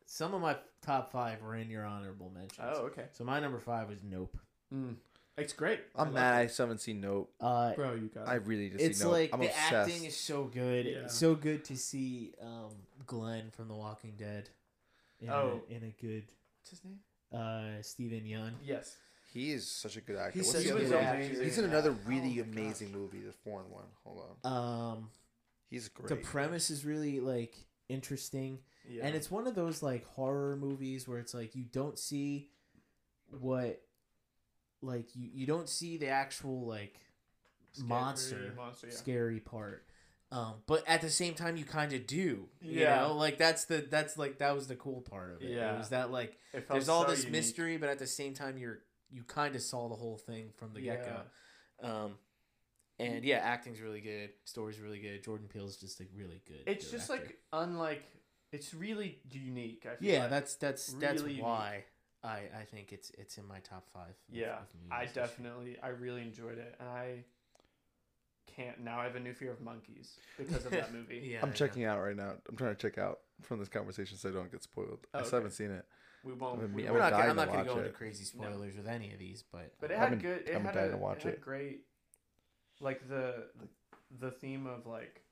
some of my top five were in your honorable mentions. Oh, okay. So my number five was Nope. Mm. It's great. I'm I mad. I still haven't seen Nope. Uh. Bro, you got I really just it's see Nope. like I'm the obsessed. acting is so good. Yeah. It's so good to see um, Glenn from The Walking Dead. In Oh. a, in a good What's his name? uh, Steven Yeun. Yes. He is such a good actor. He's What's such a good actor. He's in another Oh really my amazing gosh. movie, the foreign one. Hold on. Um, He's great. the premise is really like interesting. Yeah. And it's one of those like horror movies where it's like you don't see what like you, you don't see the actual like Scary monster, monster, yeah. scary part. Um, but at the same time you kind of do. You Yeah. know? Like that's the that's like that was the cool part of it. Yeah. It was that like there's all so this unique. mystery but at the same time you're you kind of saw the whole thing from the Yeah. get-go. Um and mm. yeah, acting's really good. Story's really good. Jordan Peele's just like really good. It's just director. like unlike. It's really unique. I feel Yeah, like. that's that's that's Really unique. why I I think it's it's in my top five. of- Yeah, of movies I this year. definitely, I really enjoyed it, and I can't now. I have a new fear of monkeys because of that movie. Yeah, I'm I know. checking out right now. I'm trying to check out from this conversation so I don't get spoiled. Oh, I still okay. haven't seen it. We won't. I mean, we I We're would won't not. die Gonna, I'm to not going to watch go into it. crazy No. spoilers with any of these, but But it I had haven't- good. It I'm had dying a, to watch it. had it. great, like the the theme of like.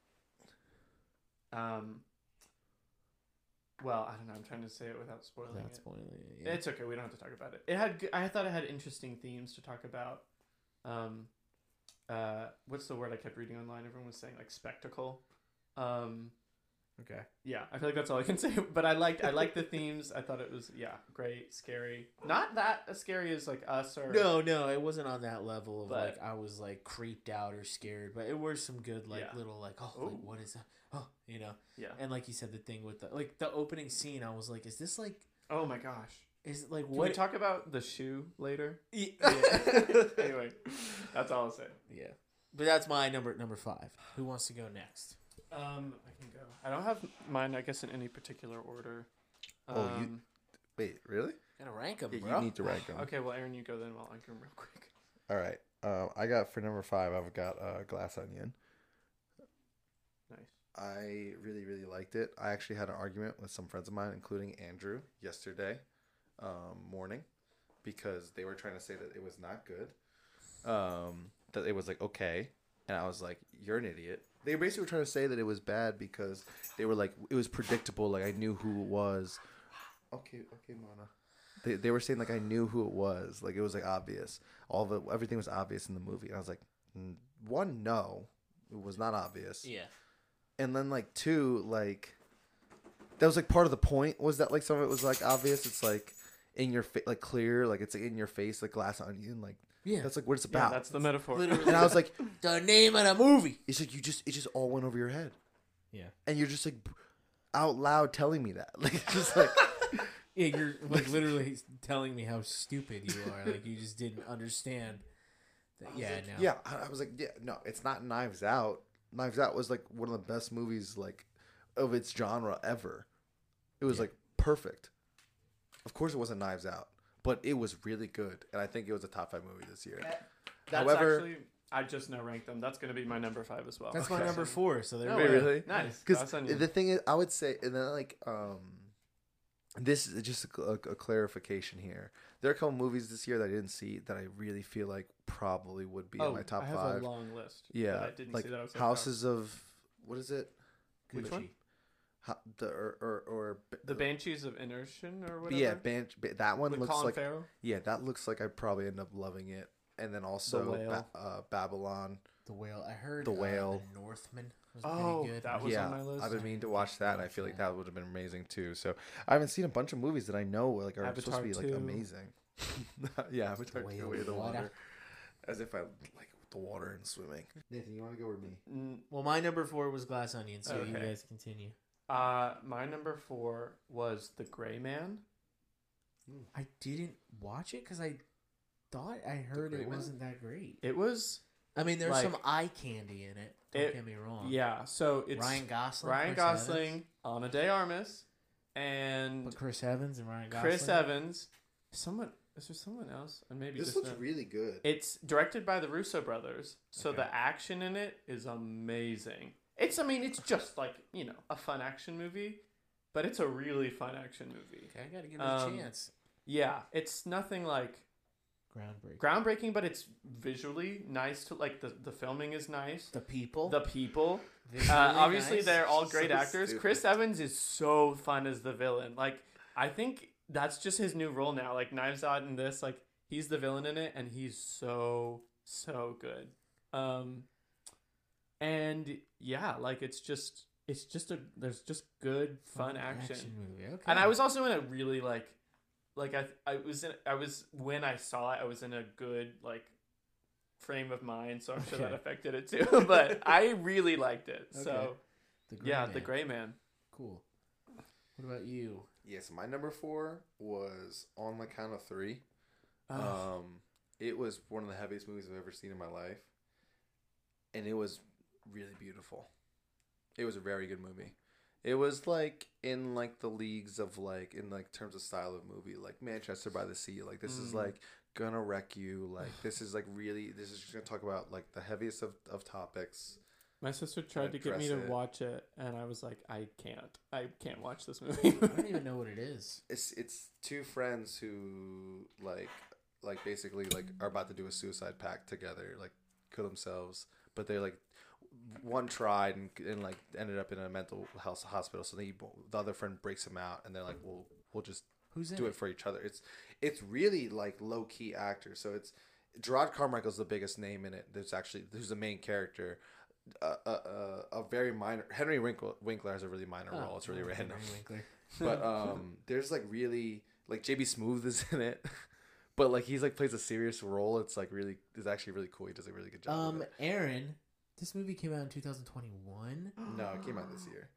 Um. Well, I don't know. I'm trying to say it without spoiling without it. spoiling it. Yeah. It's okay. We don't have to talk about it. It had. I thought it had interesting themes to talk about. Um, uh, what's the word I kept reading online? Everyone was saying like spectacle. Um, okay. yeah, I feel like that's all I can say. But I liked. I liked the themes. I thought it was yeah, great, scary. Not that as scary as like us or No, no, it wasn't on that level of But- like I was like creeped out or scared, but it were some good like Yeah. little like oh like what is that? Oh, you know. Yeah. And like you said, the thing with the like the opening scene, I was like, is this like Oh my gosh. is it like Can what? we talk about the shoe later? Yeah. anyway, that's all I'll say. yeah. But that's my number number five. Who wants to go next? Um, I can go. I don't have mine. I guess in any particular order. Oh, you- Um, Wait, really? Gotta rank them, Yeah, bro. you need to rank them. Okay, well, Aaron, you go then. While I can real quick. All right. Uh, I got for number five. I've got uh, Glass Onion. Nice. I really, really liked it. I actually had an argument with some friends of mine, including Andrew, yesterday um, morning, because they were trying to say that it was not good. Um, that it was like okay, and I was like, "You're an idiot." They basically were trying to say that it was bad because they were like, it was predictable. Like I knew who it was. Okay, okay, Mana. They, they were saying like I knew who it was. Like it was like obvious. All the everything was obvious in the movie. And I was like, "Mm, one, no, it was not obvious Yeah. and then like two like that was like part of the point was that like some of it was like obvious it's like in your face like clear like it's like, in your face like glass onion like Yeah. that's like what it's Yeah, about that's the metaphor. literally and i was like the name of the movie. it's like you just it just all went over your head Yeah. and you're just like out loud telling me that like it's just like Yeah, you're like literally telling me how stupid you are. Like you just didn't understand. That, yeah, no. yeah I, I was like yeah no it's not knives out knives out was like one of the best movies like of its genre ever it was Yeah. like perfect of course it wasn't knives out but it was really good and i think it was a top five movie this year That's However- actually, I just now ranked them. That's going to be my number five as well. That's my Okay. number four. So there No we way. go. really? Nice. Because Glass onion. the thing is, I would say, and then like, um, this is just a, a, a clarification here. There are a couple movies this year that I didn't see that I really feel like probably would be oh, in my top I have five. a long list. yeah, that I didn't like see that. I was like, Houses of what is it? Which one? Ho- the or or, or the Banshees of Inisherin or But whatever. yeah, Ban- Ba- that one with looks Colin like Farrell. yeah, that looks like I probably end up loving it. And then also Whale. ba- uh, Babylon. The whale. I heard The uh, Whale. the Northman. was Oh, good. that was yeah, on my list. I've been meaning to watch that. and I feel like that would have been amazing too. So I haven't seen a bunch of movies that I know like are supposed to be Avatar like amazing. yeah, Avatar Way two, of the Water. water. As if I like the water and swimming. Nathan, you want to go with me? Mm, Well, my number four was Glass Onion, so you guys continue. Uh, my number four was The Gray Man. I didn't watch it because I thought I heard Gray it Man? wasn't that great. It was I mean, there's Like- some eye candy in it. Don't It- get me wrong. yeah. So it's Ryan Gosling, Ryan Chris Evans. Gosling, Ana De Armas, and but Chris Evans and Ryan Gosling. Chris Evans. Someone is there someone else? And maybe This just looks them. really good. It's directed by the Russo brothers, so Okay. the action in it is amazing. It's I mean it's just like you know a fun action movie, but it's a really fun action movie. Okay, I gotta give it Um, a chance. Yeah, it's nothing like Groundbreaking. groundbreaking, but it's visually nice to like the the filming is nice. the people. The people, uh, obviously nice. they're all great So actors. stupid. Chris Evans is so fun as the villain. Like I think that's just his new role now. Like Knives Out in this, like he's the villain in it, and he's so so good. Um, and yeah, like it's just it's just a there's just good fun, action. movie. Okay. And I was also in a really like, like I I was in I was when I saw it I was in a good like frame of mind, so I'm sure that affected it too. but I really liked it. So Okay. The Gray yeah, Man. the Gray Man. Cool. What about you? Yes, my number four was on the count of three. Oh, Um, it was one of the heaviest movies I've ever seen in my life, and it was really beautiful. It was a very good movie. It was like in like the leagues of like in like terms of style of movie, like Manchester by the Sea. Like this is Mm. like gonna wreck you. Like this is like really. This is just gonna talk about like the heaviest of of topics. my sister tried to get me to it. watch it, and I was like, I can't. I can't watch this movie. I don't even know what it is. It's it's two friends who like like basically like are about to do a suicide pact together, like kill themselves, but they're like one tried and, and like ended up in a mental health hospital. So they the other friend breaks him out, and they're like, "We'll we'll just Who's do it for each other." It's it's really like low key actors. So it's Gerard Carmichael's the biggest name in it. There's actually who's the main character. Uh, uh, uh, a very minor Henry Winkler, Winkler has a really minor Oh, role. It's really oh, random but um there's like really like JB Smoove is in it but like he's like plays a serious role it's like really is actually really cool he does a really good job Um. Aaron, this movie came out in 2021. no it came out this year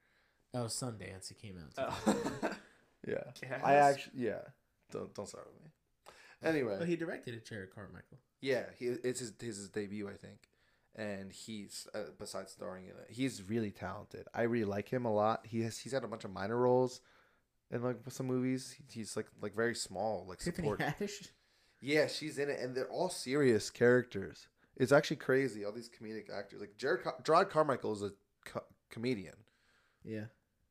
Oh, Sundance. It came out. Oh. yeah Yes. I actually yeah don't don't start with me Oh, anyway he directed it, Jerrod Carmichael. yeah he it's his his, his debut I think and he's uh, besides starring in it he's really talented I really like him a lot he has he's had a bunch of minor roles in like some movies he's like like very small like Tiffany support Haddish. Yeah, she's in it, and they're all serious characters. It's actually crazy. All these comedic actors, like Jared, Car- Gerard Carmichael, is a co- comedian, Yeah.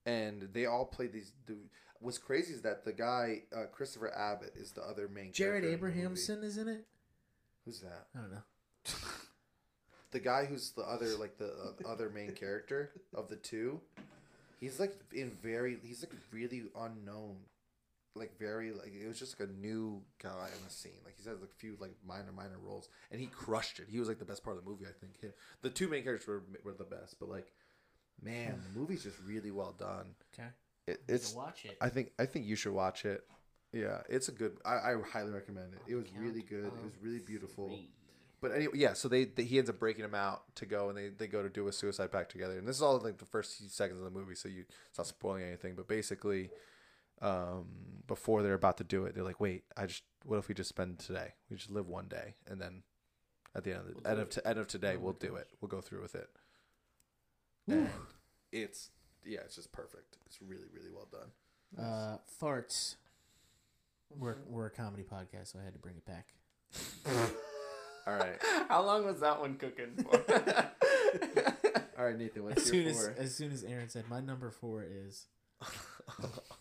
and they all play these. The, what's crazy is that the guy uh, Christopher Abbott is the other main. Jared character in the movie. Abrahamson is in it. Who's that? I don't know. The guy who's the other, like the uh, other main character of the two. He's like in very. He's like really unknown. Like very like it was just like a new guy in the scene. Like he had like a few like minor minor roles, and he crushed it. He was like the best part of the movie. I think him. The two main characters were were the best, but like, man, the movie's just really well done. Okay. It, It's it's. watch it. I think I think you should watch it. Yeah, it's a good. I, I highly recommend it. It was really good. It was really oh, beautiful. three. But anyway, yeah. So they, they he ends up breaking him out to go, and they, they go to do a suicide pact together. And this is all like the first few seconds of the movie, so you it's not spoiling anything. But basically, um, before they're about to do it, they're like, "Wait, I just what if we just spend today? We just live one day, and then at the end of the We'll end of t- end of today, Oh we'll do gosh. it. We'll go through with it." Whew. And it's yeah, it's just perfect. It's really really well done. Uh, farts. We're we're a comedy podcast, so I had to bring it back. All right, How long was that one cooking for? all right, Nathan. What's As your soon as as soon as Aaron said my number four is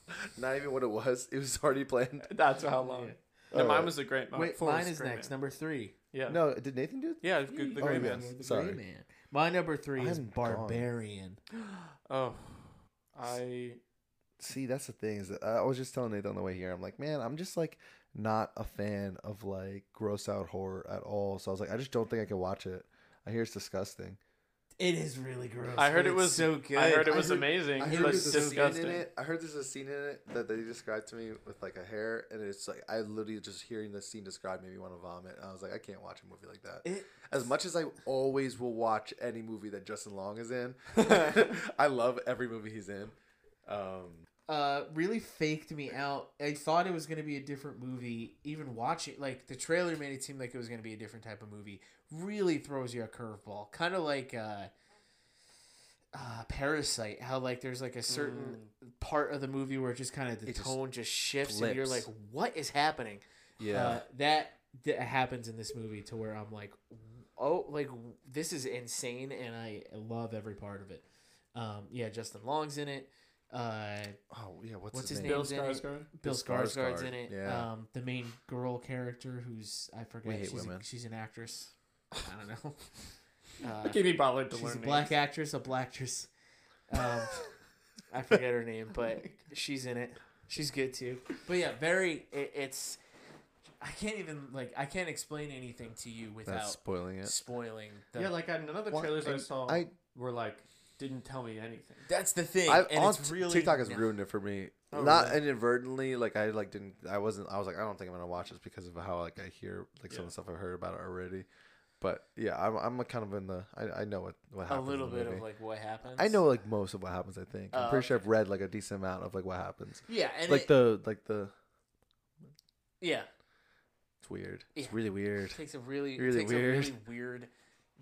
Not even what it was. It was already planned. That's how long. Yeah. No, All mine right. was a great. wait, four mine is next, Man. number three. Yeah. No, did Nathan do it? Yeah, it's good. The Oh, Gray yeah. Man. The Sorry. Gray Man. My number three is I'm gone. Barbarian. Oh, I. See, that's the thing is that I was just telling Nathan on the way here. I'm like, man, I'm just like not a fan of like gross out horror at all. So I was like, I just don't think I can watch it. I hear it's disgusting. It is really gross. I heard it was so good. I heard it I was heard- amazing, I but heard there's a disgusting. scene in it. I heard there's a scene in it that they described to me with like a hair, and it's like I literally just hearing the scene described made me want to vomit. And I was like, I can't watch a movie like that. It- As much as I always will watch any movie that Justin Long is in, I love every movie he's in. Um, uh really faked me out. I thought it was gonna be a different movie. Even watching like the trailer made it seem like it was gonna be a different type of movie. Really throws you a curveball. Kind of like uh uh Parasite. How like there's like a certain part of the movie where it just kind of the It tone just shifts and you're like, what is happening? yeah, Uh, that that happens in this movie to where I'm like, oh, like this is insane, and I love every part of it. Um, yeah, Justin Long's in it. Uh, oh yeah, what's, what's his, his name? Bill name's in. Skarsgård. Bill Bill Skarsgård's in it. yeah. Um, the main girl character, who's I forget. We hate she's, women. A, she's an actress. I don't know. Uh, I can't be bothered to she's learn a black names. actress, a black actress. Um, I forget her name, but she's in it. She's good too. But yeah, very. It, it's. I can't even like. I can't explain anything to you without That's spoiling it. spoiling. The, Yeah, like I, none of the Well, trailers I saw I- were like didn't tell me anything. that's the thing. I, and on it's really TikTok has no. ruined it for me. Oh, Not really? inadvertently, like I like didn't. I wasn't. I was like, I don't think I'm gonna watch this because of how like I hear like some Yeah. of the stuff I've heard about it already. But yeah, I'm I'm kind of in the. I, I know what what happens. a little bit movie. of like what happens. I know like most of what happens. I think I'm Oh, pretty sure I've read like a decent amount of like what happens. Yeah, and like it- the like the yeah. it's weird. Yeah. It's really weird. It takes a really, Really takes weird. a really weird,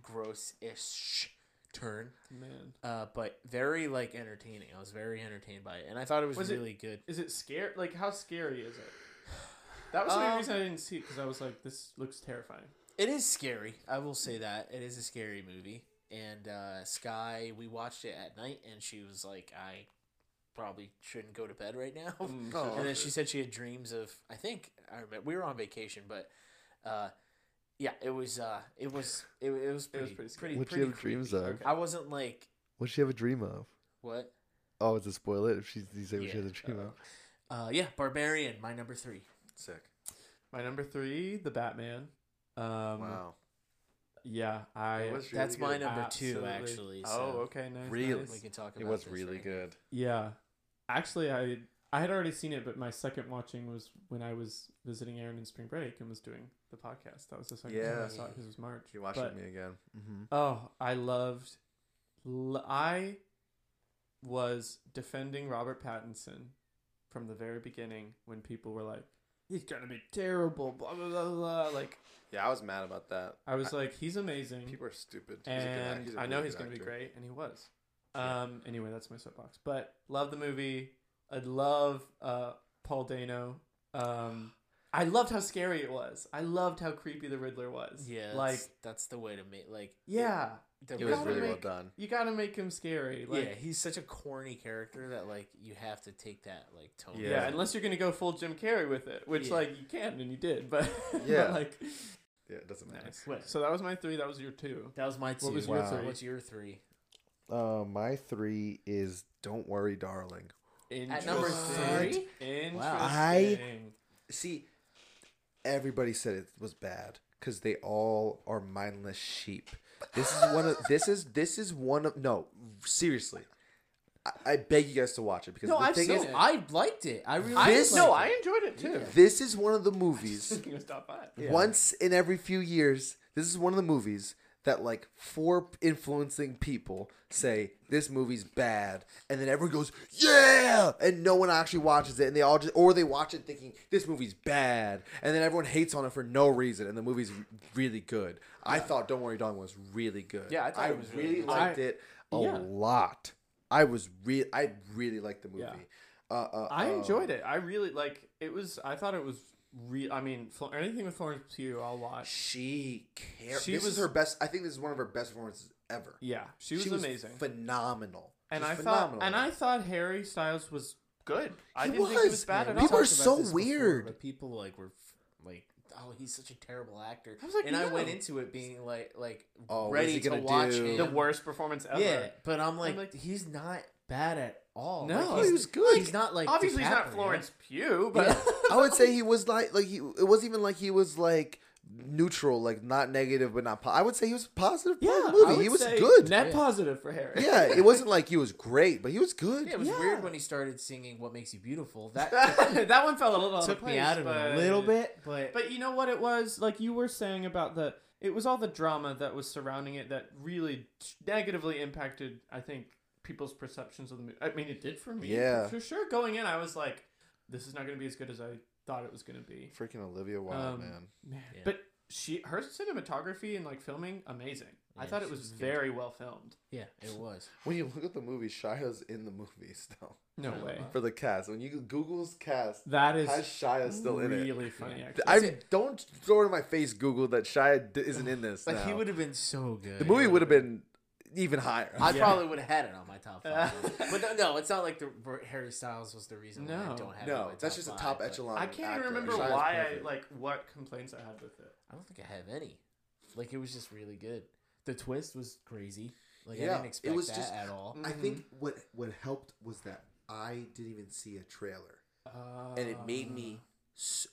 gross-ish turn. Man, Uh, but very like entertaining. I was very entertained by it, and I thought it was, Was it- really good. is it scary? Like how scary is it? That was the Um, reason I didn't see it because I was like, this looks terrifying. It is scary. I will say that it is a scary movie. And uh, Sky, we watched it at night, and she was like, "I probably shouldn't go to bed right now." Mm, Oh, and then she said she had dreams of. I think I remember we were on vacation, but uh, yeah, it was. Uh, it was. It, it was pretty. pretty pretty. pretty, What'd you have creepy. dreams of? Okay. I wasn't like What'd she have a dream of? what. Oh, to spoil it if she you say what she Yeah. has a dream of. Uh, yeah, Barbarian, my number three. Sick. My number three, the Batman. Um, Wow. Yeah, I. It was That's really my good. number two, Absolutely. actually. Oh, okay, nice. Really? nice. We can talk about It was this, really right? good. Yeah, actually, I I had already seen it, but my second watching was when I was visiting Aaron in spring break and was doing the podcast. That was the second time I saw it because it was March. You watched But- it me again. Mm-hmm. Oh, I loved. I was defending Robert Pattinson from the very beginning when people were like, "He's gonna be terrible," blah blah blah blah. Like Yeah, I was mad about that. I was like, "He's amazing," People are stupid. He's a good act- and a I know he's gonna be great, and he was. Um. Anyway, that's my soapbox. But love the movie. I love uh Paul Dano. Um. I loved how scary it was. I loved how creepy the Riddler was. Yeah, Like, that's, that's the way to make like yeah, the It You was gotta really well make- done. you gotta make him scary. Like, yeah, he's such a corny character that like you have to take that like tone. Yeah. Yeah. unless you're gonna go full Jim Carrey with it, which Yeah. like you can and you did, but but, Yeah. like Yeah, it doesn't matter. nice. What? So that was my three. That was your two. That was my two. What was your Wow. three? What's your three? Uh, my three is "Don't Worry, Darling." At number three? Interesting. Wow. I- See, everybody said it was bad because they all are mindless sheep. This is one of this is this is one of no seriously. I, I beg you guys to watch it because No, the I've thing seen is, it. I liked it. I really. I This- liked no, it. I enjoyed it too. this is one of the movies. It was top five. Yeah. Once in every few years, this is one of the movies that like four influencing people say this movie's bad, and then everyone goes yeah, and no one actually watches it, and they all just or they watch it thinking this movie's bad, and then everyone hates on it for no reason, and the movie's really good. I thought Don't Worry, Darling was really good. Yeah, I thought it was really good. liked I- it a yeah. lot. I was real. I really liked the movie. Yeah. Uh, uh, I uh, enjoyed it. I really like it. Was I thought it was real? I mean, Fl- anything with Florence Pugh, I'll watch. She cares. She this was- is her best. I think this is one of her best performances ever. Yeah, she was, amazing. phenomenal. and Just I phenomenal. thought, and I thought Harry Styles was good. I He didn't think he was, was bad Yeah, at we all. People are so this before, weird. but people like were f- like, "Oh, he's such a terrible actor," I was like, and I went into it being like, like Oh, ready to watch do? him. the worst performance ever. Yeah, but I'm like, like- he's not bad at all. No. Like, he's, he was good. He's not like Obviously, he's not Florence Pugh, but I would say he was like like he. It wasn't even like he was like neutral, like not negative but not. Po- I would say he was positive part Yeah, of the I movie. would He was say good. Net Yeah. positive for Harry. Yeah, it wasn't like he was great, but he was good. Yeah, it was Yeah. weird when he started singing "What Makes You Beautiful." That that one fell a little out took of me out of it but- a little bit, but, But you know what it was? Like you were saying about the it was all the drama that was surrounding it that really negatively impacted I think people's perceptions of the movie. I mean it did for me. Yeah. For sure going in I was like this is not going to be as good as I thought it was going to be. Freaking Olivia Wilde, Um, man. Man. Yeah. But she her cinematography and like filming amazing. I thought it she was was good. very well filmed. yeah, it was. When you look at the movie, Shia's in the movie still No way. for the cast. When you Google's cast, That is has Shia still in it? really funny actually. I don't throw it in my face, Google, that Shia isn't in this. Like now. he would have been so good. the movie would have been even higher. I Yeah. probably would have had it on my top five. but no, no, it's not like the Harry Styles was the reason why No. I don't have it no, that's top just a top but echelon. I can't actor. remember Shia's why. I like what complaints I had with it. I don't think I have any. Like it was just really good. The twist was crazy. Like I didn't it expect was that just- at all. I think what what helped was that I didn't even see a trailer, Uh, and it made me s-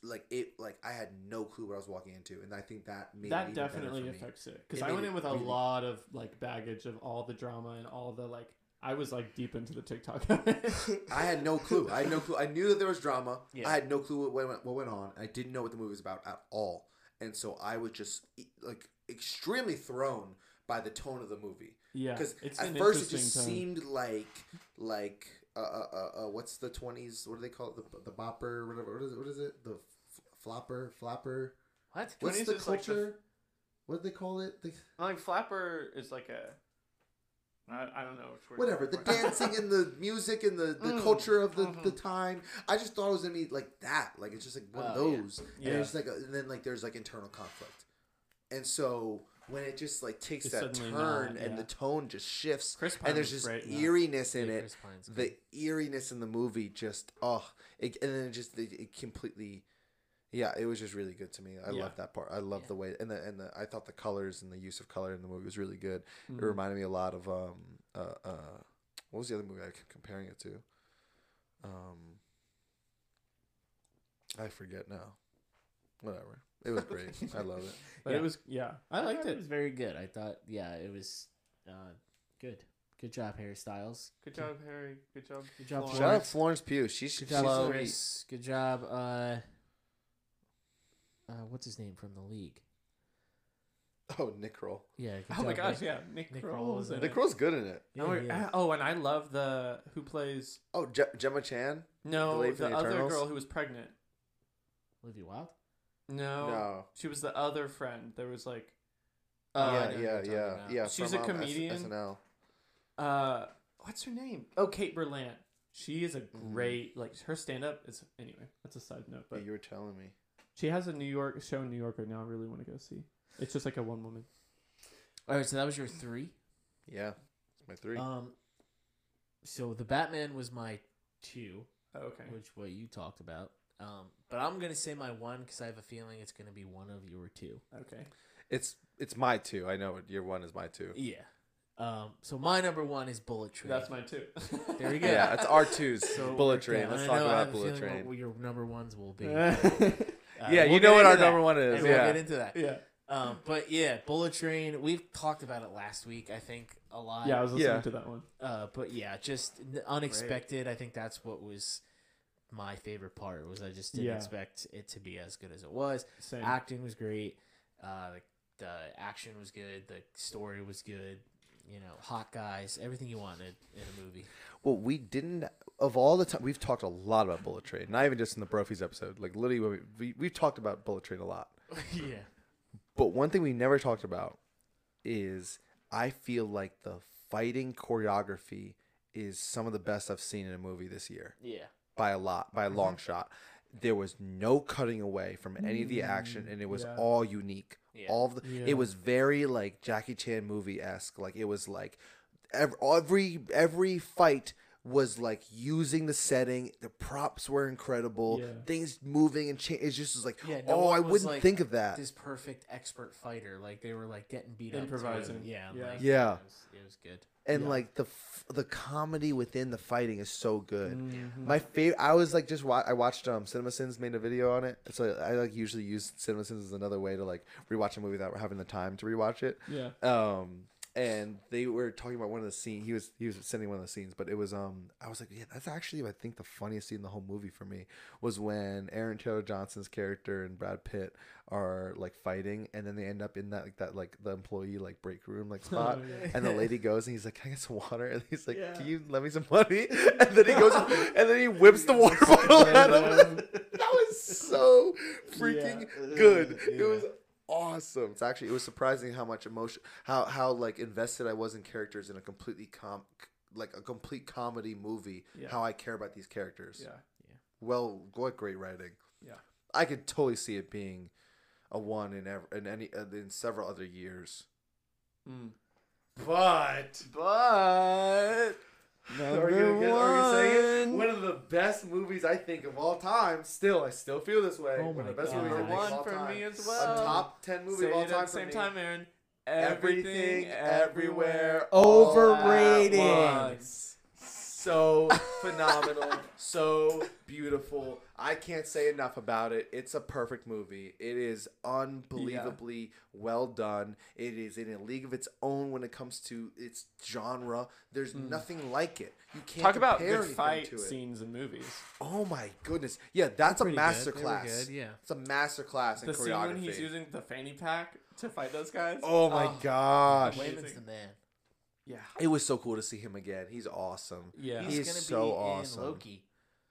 like it like I had no clue what I was walking into, and I think that made that even definitely for me. affects it because I went in with a really- lot of like baggage of all the drama and all the like. I was like deep into the TikTok. I had no clue. I had no clue. I knew that there was drama. Yeah. I had no clue what went, what went on. I didn't know what the movie was about at all, and so I was just like extremely thrown by the tone of the movie. yeah, Because at an first it just tone. seemed like like uh, uh, uh, uh what's the twenties? What do they call it? The the bopper, whatever. What is it? What is it? The f- flopper, flapper. what? What's 20s the is like the- culture? what do they call it? The, like Flapper is like a. I, I don't know which word. whatever the dancing and the music and the, the Mm, culture of the, mhm. the time. I just thought it was gonna be like that. Like it's just like one of Oh, yeah. those. Yeah. And it's like a, and then like there's like internal conflict. And so when it just like takes that turn not, and the tone just shifts and there's just that. eeriness in Yeah, it. The eeriness in the movie just oh it, and then it just it, it completely yeah it was just really good to me. I Yeah. love that part. I love Yeah. the way and the and the I thought the colors and the use of color in the movie was really good. Mhm. It reminded me a lot of um uh uh what was the other movie I kept comparing it to? Um I forget now. Whatever. It was great. I love it. But Yeah. it was yeah, I I liked thought it. It was very good. I thought, yeah, it was uh, good. Good job, Harry Styles. Good job, Harry. Good job. Good job, Florence. Shout out Florence Pugh. She's, Good she's job, Hello. Chris. Good job. Uh, uh, what's his name from the league? oh Nick Kroll. Yeah. Good Oh my gosh, Nick. yeah, Nick, Nick Kroll Kroll was was in Nick it. Kroll's good in it. Yeah, oh, oh, and I love the who plays Oh Je- Gemma Chan. no lady the, the other Eternals? girl who was pregnant. Olivia Wilde. No, No. she was the other friend. There was like, Oh, uh, yeah, yeah, yeah, about. yeah. She's from, a um, S- comedian. SNL. uh, what's her name? Oh, Kate Berlant. She is a Mhm. great like her stand up is anyway. That's a side note, Yeah, but you were telling me. she has a New York show in New York right now. I really want to go see. It's just like a one woman. All right, so that was your three. Yeah, it's my three. Um, so the Batman was my two, Oh, okay. which what you talked about. Um, but I'm gonna say my one because I have a feeling it's gonna be one of your two. Okay. it's it's my two. I know. Your one is my two. Yeah. Um, so my number one is Bullet Train. That's mine too. There we go. Yeah, it's R 2's So Bullet Train. Let's I talk know, I have about a Bullet Train. What your number ones will be. yeah. Uh, yeah, we'll you know what our that. number one is. And We'll get into that. Yeah. Um, but yeah, Bullet Train. We've talked about it last week. I think a lot. Yeah, I was listening Yeah. to that one. Uh, but yeah, just n- unexpected. I think that's what was my favorite part. Was I just didn't Yeah. expect it to be as good as it was. Same. Acting was great. Uh, the, the action was good. The story was good. You know, hot guys. Everything you wanted in a movie. Well, we didn't. Of all the time, we've talked a lot about Bullet Train. Not even just in the Brophies episode. Like literally, we, we we've talked about Bullet Train a lot. yeah. But one thing we never talked about is I feel like the fighting choreography is some of the best I've seen in a movie this year Yeah. By a lot, by a long mm-hmm. shot. There was no cutting away from any of the action, and it was yeah. all unique. Yeah. All of the, Yeah. it was very like Jackie Chan movie esque. Like it was like every, every every fight was like using the setting. The props were incredible. Yeah. Things moving and change. It's just was like, Yeah, no oh, one I wouldn't like, think of that. This perfect expert fighter, like they were like getting beat up, Improvising. Yeah, Yeah. like, Yeah. It was, it was good. and Yeah. like the f- the comedy within the fighting is so good. Mhm. My favorite. I was like just wa- I watched um Cinema Sins made a video on it. So I like usually use Cinema Sins as another way to like rewatch a movie without having the time to rewatch it. yeah. Um, and they were talking about one of the scenes. He was he was sending one of the scenes, but it was um. I was like, yeah, that's actually I think the funniest scene in the whole movie for me was when Aaron Taylor Johnson's character and Brad Pitt are like fighting, and then they end up in that like that like the employee like break room like spot, Oh, yeah. and the lady goes and he's like, "Can I get some water?" And he's like, Yeah. "Can you lend me some money?" And then he goes and then he whips the water bottle at him. that was so freaking Yeah. good. It was awesome. It's actually it was surprising how much emotion, how how like invested I was in characters in a completely com, like a complete comedy movie. Yeah. How I care about these characters. Yeah. Yeah. Well, what great writing. Yeah. I could totally see it being a one in ever in any uh, in several other years. Mm. But But are you, gonna- are you? One of the best movies I think of all time. Still, I still feel this way. Oh one my of the best God. movies I Number think of one all for time. me as well. A top ten movie Say of all it time at the for same me. time, Aaron. Everything, everywhere, Overrated. all at once. So phenomenal, so beautiful. I can't say enough about it. It's a perfect movie. It is unbelievably well done. It is in a league of its own when it comes to its genre. There's hmm. nothing like it. You can't Talk about compare good fight to it. scenes in movies. Oh my goodness! Yeah, that's a masterclass. good. master They were class. good, yeah. It's a masterclass in The scene when he's using the fanny pack to fight those guys. oh my gosh! Wait. Waymond's the man. Yeah. It was so cool to see him again. He's awesome. Yeah. He's He is gonna so be awesome. in Loki.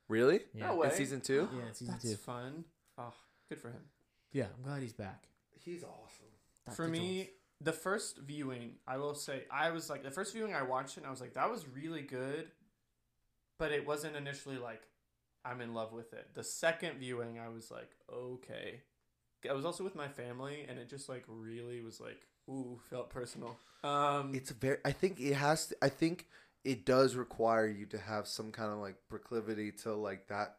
Really? Yeah. No In season two? Yeah, in season That's two. fun. Oh, good for him. Yeah, I'm glad he's back. He's awesome. For me, Jones. the first viewing, I will say, I was like, the first viewing I watched it, and I was like, that was really good, but it wasn't initially like, I'm in love with it. The second viewing, I was like, okay. I was also with my family, and it just like really was like, ooh, felt personal. Um, It's a very. I think it has. To, I think it does require you to have some kind of like proclivity to like that,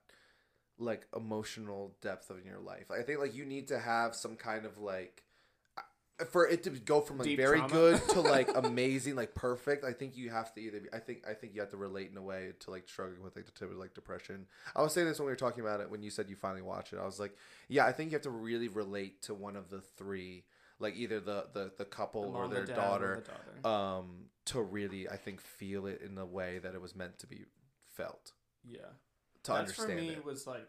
like emotional depth of in your life. I think like you need to have some kind of like. For it to go from like very trauma. good to like amazing, like perfect, I think you have to either. Be, I think I think you have to relate in a way to like struggling with like the type of like depression. I was saying this when we were talking about it when you said you finally watched it. I was like, yeah, I think you have to really relate to one of the three, like either the the the couple the or mom, the their or daughter, the daughter. um, to really, I think, feel it in the way that it was meant to be felt. yeah. To That's understand for me it. was like,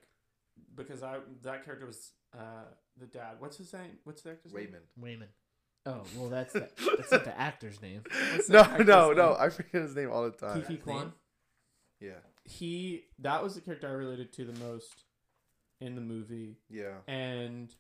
because I that character was uh the dad. What's his name? What's the actor's name? Waymond. Waymond. Oh well, that's the, that's not the actor's name. The No, actor's no, name? no. I forget his name all the time. Ke Huy Quan. Yeah, he that was the character I related to the most in the movie, yeah. and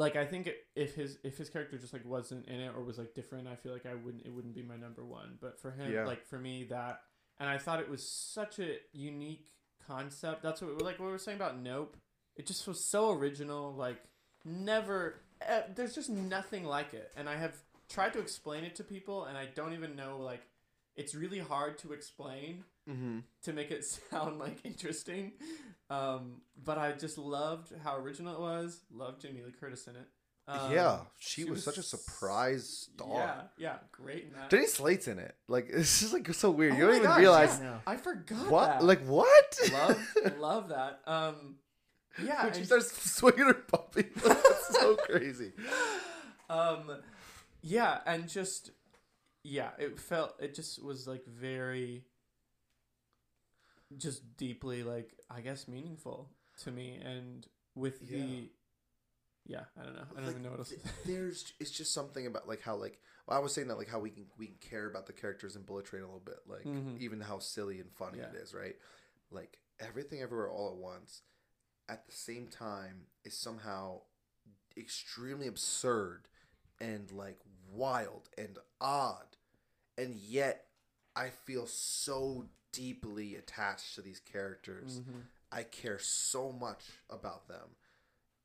like I think if his if his character just like wasn't in it or was like different, I feel like I wouldn't it wouldn't be my number one. But for him, Yeah. like for me that, and I thought it was such a unique concept. That's what like what we were saying about Nope. It just was so original. Like never, eh, there's just nothing like it, and I have tried to explain it to people, and I don't even know like. It's really hard to explain Mm-hmm. to make it sound like interesting. Um, but I just loved how original it was. Loved Jamie Lee Curtis in it. Um, yeah, she, she was, such a surprise star. Yeah, yeah, great in that. Jenny Slate's in it. Like it's just like so weird. you Oh don't even realize yeah. I forgot what. that. Like what? love, love that. Um, yeah, when she starts swinging her puppy. That's so crazy. um, yeah, and just yeah, it felt it just was like very, just deeply like I guess meaningful to me, and with Yeah. the, yeah, I don't know, I don't Like, even know what else. to say. there's it's just something about like how like well, I was saying that like how we can we can care about the characters in Bullet Train a little bit like Mhm. even how silly and funny Yeah. it is right like everything everywhere all at once at the same time is somehow extremely absurd and like wild and odd and yet I feel so deeply attached to these characters Mhm. I care so much about them.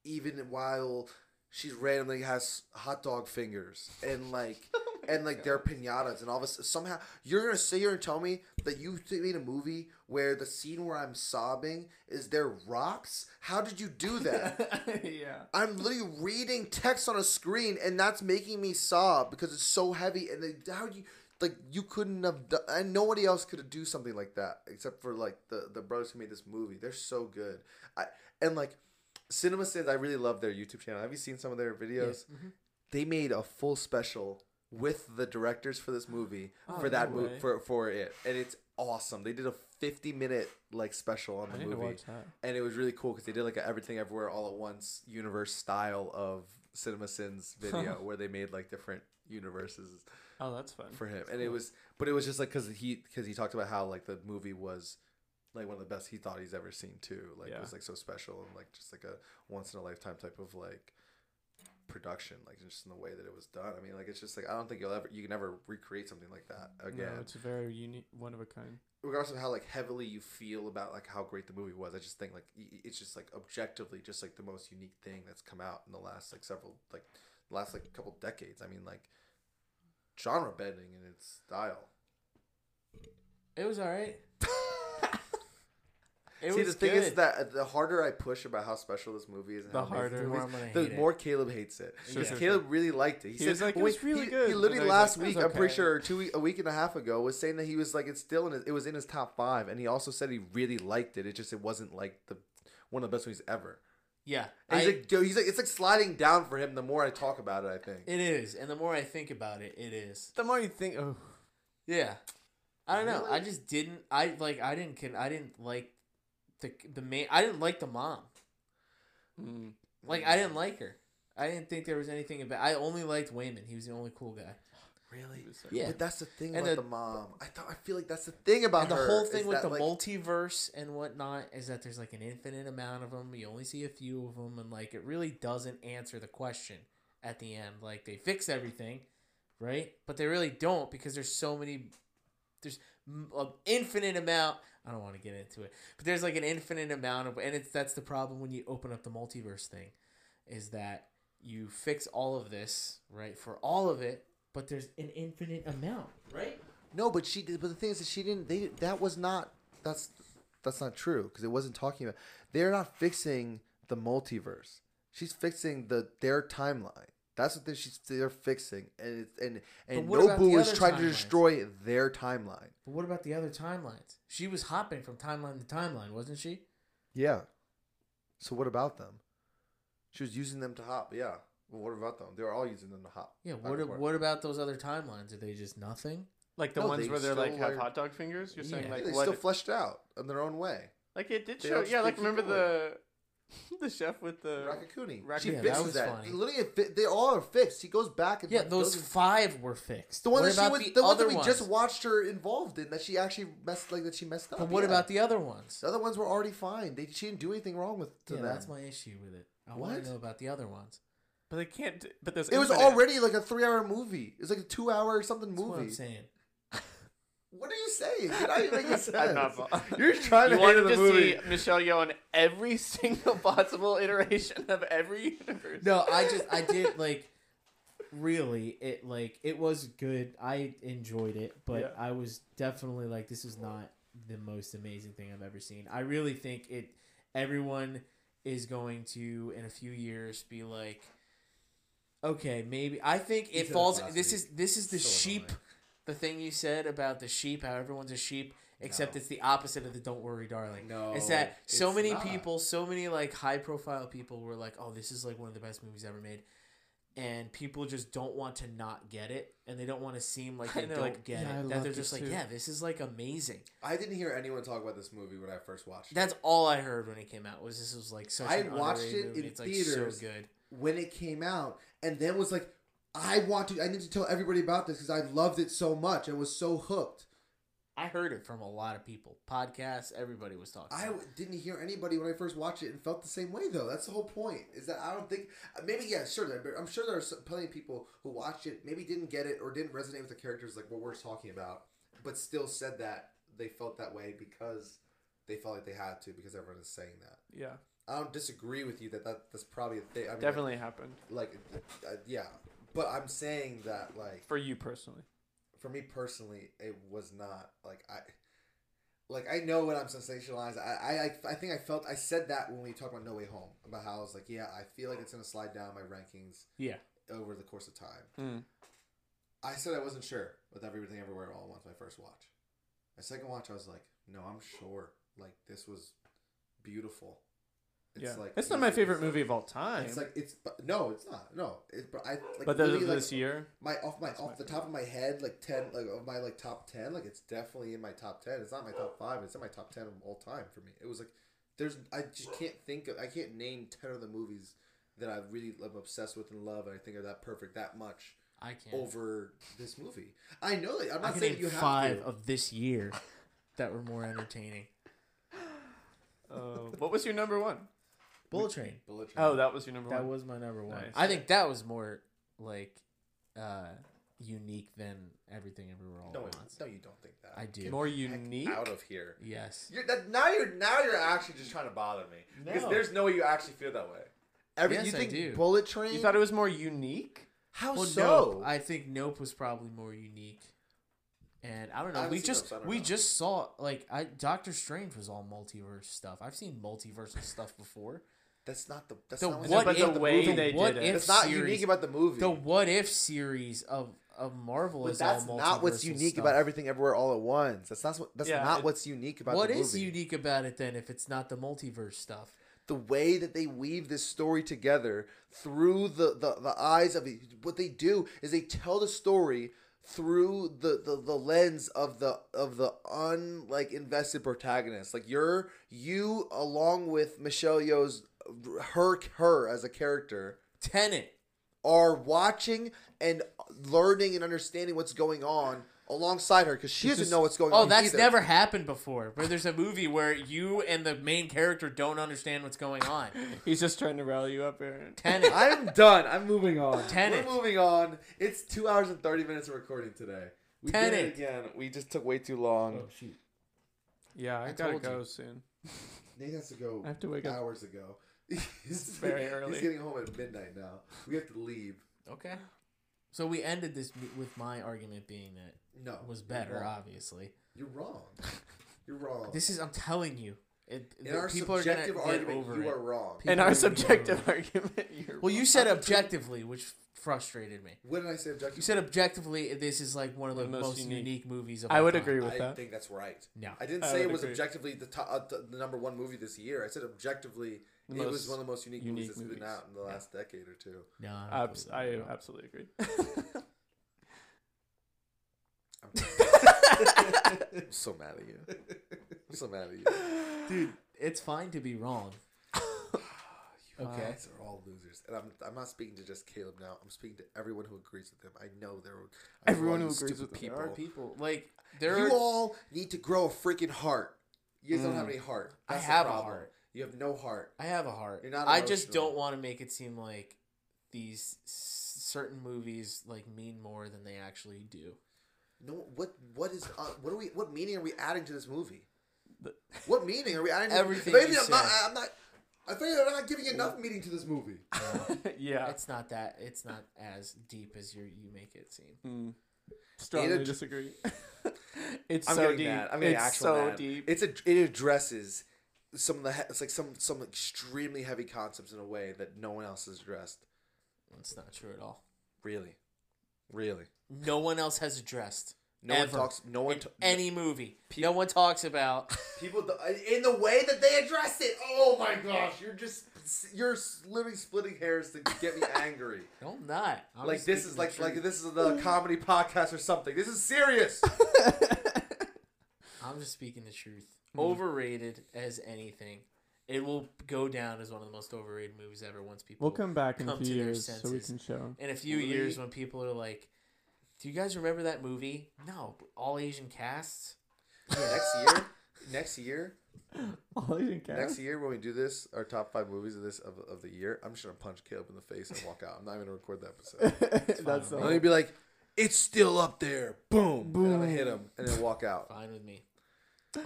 Even while she randomly has hot dog fingers and like and like their pinatas and all of this. Somehow you're gonna sit here and tell me that you made a movie where the scene where I'm sobbing is there rocks? How did you do that? yeah. I'm literally reading text on a screen, and that's making me sob because it's so heavy. And then how do you like you couldn't have done, and nobody else could have do something like that except for like the the brothers who made this movie. They're so good. I and like Cinema Sins, I really love their YouTube channel. Have you seen some of their videos? Mm-hmm. They made a full special with the directors for this movie Oh, for that no movie for for it, and it's awesome. They did a 50 minute like special on the movie. and it was really cool because they did like a everything everywhere all at once universe style of cinema sins video where they made like different universes Oh, that's fun. for him. And it was but it was just like because he because he talked about how like the movie was like one of the best he thought he's ever seen too. Like Yeah. it was like so special and like just like a once in a lifetime type of like production like just in the way that it was done i mean like it's just like i don't think you'll ever you can ever recreate something like that again No, it's a very unique, one of a kind. regardless of how like heavily you feel about like how great the movie was, I just think like it's just like objectively just like the most unique thing that's come out in the last like several like last like couple decades. I mean like genre bending in its style. It was all right. It See, was the thing good. is that the harder I push about how special this movie is, and The how amazing harder. the the more is, I'm gonna the hate it. more Caleb hates it. Sure, Because sure, Caleb really liked it. He, He said, was like, "It "Wait," was really he- good," He literally then last like, week, was I'm pretty sure two week, a week and a half ago, was saying that he was like, it's still in his, it was in his top five, and he also said he really liked it. It just it wasn't like the one of the best movies ever. yeah, And he's I- like, he's like, it's like sliding down for him. The more I talk about it, I think. it is, and the more I think about it, it is. The more you think, oh, Yeah, I don't know. I just didn't. I like. I didn't. Can I didn't like the the main. I didn't like the mom. mm, Like I didn't like her. I didn't think there was anything about. I only liked Waymond. He was the only cool guy. really. he was like- Yeah. But that's the thing And about the- the, mom. I thought I feel like that's the thing about and the her, whole is thing with the like, multiverse and whatnot is that there's like an infinite amount of them. You only see a few of them, and like it really doesn't answer the question at the end. Like they fix everything, right? But they really don't because there's so many. There's an infinite amount. I don't want to get into it, but there's like an infinite amount of, and it's that's the problem when you open up the multiverse thing, is that you fix all of this right for all of it, but there's an infinite amount, right? No, but she did. But the thing is that she didn't. They that was not. That's that's not true because it wasn't talking about. They're not fixing the multiverse. She's fixing the their timeline. That's what they, she's they're fixing, and it's, and and what Jobu is other trying to destroy their timeline. But what about the other timelines? She was hopping from timeline to timeline, wasn't she? Yeah. So what about them? She was using them to hop. Yeah. Well, what about them? They were all using them to hop. Yeah. What a- what about those other timelines? Are they just nothing? like the No, ones they where they're like still, have hot dog fingers. You're saying Yeah. like they what? still fleshed out in their own way. like it did they show. Yeah, like remember going. the the chef with the Raccacoonie. Rak- she Yeah, that fixes was that. funny. Literally, it fi- they all are fixed. He goes back and Yeah, like, those goes five were fixed. the one what that she about was, the, the one that we ones? just watched her involved in that she actually messed like that she messed up. But what yeah. about the other ones? the other ones? Were already fine. They she didn't do anything wrong with to Yeah, them. that's my issue with it. I want What? to know about the other ones. But they can't. But there's it was infinite. already like a three-hour movie. It was like a two-hour something That's what I'm movie. saying. What are you saying? You're not even making sense. I'm not. You're trying You to hate wanted the to movie. see Michelle Yeoh in every single possible iteration of every universe. No, I just I did like really it like it was good. I enjoyed it, but Yeah. I was definitely like this is not the most amazing thing I've ever seen. I really think it everyone is going to in a few years be like okay, maybe I think it falls this this week. is this is the So sheep annoying. The thing you said about the sheep, how everyone's a sheep, except No. it's the opposite of the don't worry darling. No, It's that so it's many not. people, so many like high profile people were like, "Oh, this is like one of the best movies ever made," and people just don't want to not get it, and they don't want to seem like they don't like, get "Yeah, I it. That they're just like, too." "Yeah, this is like amazing." I didn't hear anyone talk about this movie when I first watched it. That's all I heard when it came out. Was this was like such I watched it movie. in it's like theaters. so good. when it came out, and then was like, I want to. I need to tell everybody about this because I loved it so much and was so hooked. I heard it from a lot of people, podcasts. Everybody was talking. I about didn't hear anybody when I first watched it and felt the same way though. That's the whole point. Is that I don't think maybe yeah sure there- I'm sure there are some- plenty of people who watched it maybe didn't get it or didn't resonate with the characters like what we're talking about, but still said that they felt that way because they felt like they had to because everyone is saying that. Yeah, I don't disagree with you that, that that's probably a thing. I mean, definitely happened. like, uh, yeah, But I'm saying that like For you personally. for me personally, it was not like I. Like I know when I'm sensationalized, I, I I think I felt I said that when we talked about No Way Home about how I was like, yeah, I feel like it's gonna slide down my rankings Yeah. over the course of time. Mm. I said I wasn't sure with everything everywhere all at once. My first watch, my second watch, I was like, no, I'm sure. Like this was beautiful. It's yeah, like it's not my favorite movie of all time. It's like it's but no, it's not. No, it, but I like but the, literally, like, this year, my off my off my the top of my head, like ten, like of my like top ten, like it's definitely in my top ten. It's not my top five. It's in my top ten of all time for me. It was like there's I just can't think of I can't name ten of the movies that I really am obsessed with and love, and I think are that perfect that much I can't. over this movie. I know that I'm I not can saying name you have five to. of this year that were more entertaining. uh, what was your number one? Bullet Train. Bullet Train. Oh, that was your number one. That one. was my number one. Nice. I think that was more like uh unique than everything everywhere all no, at once. no, you don't think that. I do. Get More unique? out of here. Yes. You're, that, now you're now you're actually just trying to bother me because No. there's no way you actually feel that way. Every Yes, you I think do. Bullet Train? You thought it was more unique? how Well, so? Nope. I think Nope was probably more unique. And I don't I know. haven't We seen just Nope, so I don't we know. just saw like I Doctor Strange was all multiverse stuff. I've seen multiverse stuff before. That's not the that's The not what but if the way the they what did it. if It's not unique about the movie. the what if series of of Marvel but is that's all not what's unique stuff. about everything everywhere all at once. That's not what- that's Yeah, not it- what's unique about What the is movie. unique about it then if it's not the multiverse stuff? the way that they weave this story together through the, the, the eyes of it. What they do is they tell the story through the, the, the lens of the of the unlike invested protagonist. Like you're you along with Michelle Yeoh's her her as a character Tenet. are watching and learning and understanding what's going on alongside her because she It's doesn't just- know what's going Oh, on. Oh, that's either. never happened before. Where there's a movie where you and the main character don't understand what's going on. He's just trying to rally you up, Aaron. Tenet. I'm done. I'm moving on. Tenet. We're moving on. It's two hours and thirty minutes of recording today. We did it again. We just took way too long. Oh shoot. Yeah, I, I gotta go you. soon. Nate has to go I have to wake up. hours ago. He's very early. He's getting home at midnight now. We have to leave. Okay. So we ended this with my argument being that No, it was you're better, obviously. You're wrong. You're wrong. This is I'm telling you. It, In our people subjective gonna argument, over you it. are wrong. People In our gonna get over subjective argument, you're Well, you said objectively, which frustrated me. What did I say objective? You said objectively, this is like one of the, The most most, unique. unique. movies of I all would time. agree with I that. think that's right. No. I didn't I say it was agree. objectively the top, uh, the, the number one movie this year. I said objectively The it was one of the most unique, unique movies that's movies. been out in the last decade or two. No, I, Abs- I absolutely agree. I'm so mad at you. I'm so mad at you. dude. It's fine to be wrong. You Okay. guys are all losers, and I'm I'm not speaking to just Caleb now. I'm speaking to everyone who agrees with him. I know there are I Everyone who agrees with him. There are people. people like there You are. all need to grow a freaking heart. You guys don't have Mm. any heart. I That's the have a heart. You have no heart. I have a heart. You're not I just emotional. don't want to make it seem like these certain movies like mean more than they actually do. No, what what is uh, what are we? What meaning are we adding to this movie? The- What meaning are we adding? To Everything If anything, you I'm not. said. I'm not. I think I'm not giving enough meaning to this movie. yeah. It's not that. It's not as deep as you you make it seem. Mm. Strongly It disagree. it's I'm so deep. mad. I'm getting it's actual so mad. deep. It's a it addresses some of the he- it's like some some extremely heavy concepts in a way that no one else has addressed. It's not true at all. Really, really. No one else has addressed No Ever. one talks. No one. in ta- any movie. No one talks about. People in the way that they address it. Oh my gosh, you're just you're literally splitting hairs to get me angry. No, I'm not. I'm like this is the like like this is the comedy podcast or something. This is serious. I'm just speaking the truth. Mhm. Overrated as anything. It will go down as one of the most overrated movies ever once people. we'll come back in a few to their years so we can show. in a few Really? years when people are like, "Do you guys remember that movie?" No, all Asian casts. Yeah, next year, next year, All Asian cast. next year when we do this, our top five movies of this of, of the year, I'm just gonna punch Caleb in the face and walk out. I'm not even gonna record the episode. That's fine. I'm gonna be like, it's still up there. Boom. And I'm gonna hit him and then walk out. Fine with me.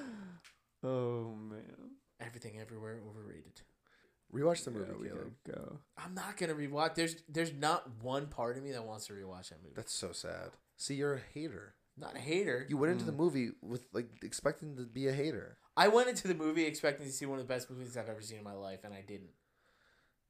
Oh man. Everything, everywhere, overrated. Rewatch the movie, Yeah, Caleb. go. I'm not gonna rewatch. There's there's not one part of me that wants to rewatch that movie. That's so sad. See, you're a hater. not a hater. You went into Mm. the movie with like expecting to be a hater. I went into the movie expecting to see one of the best movies I've ever seen in my life, and I didn't.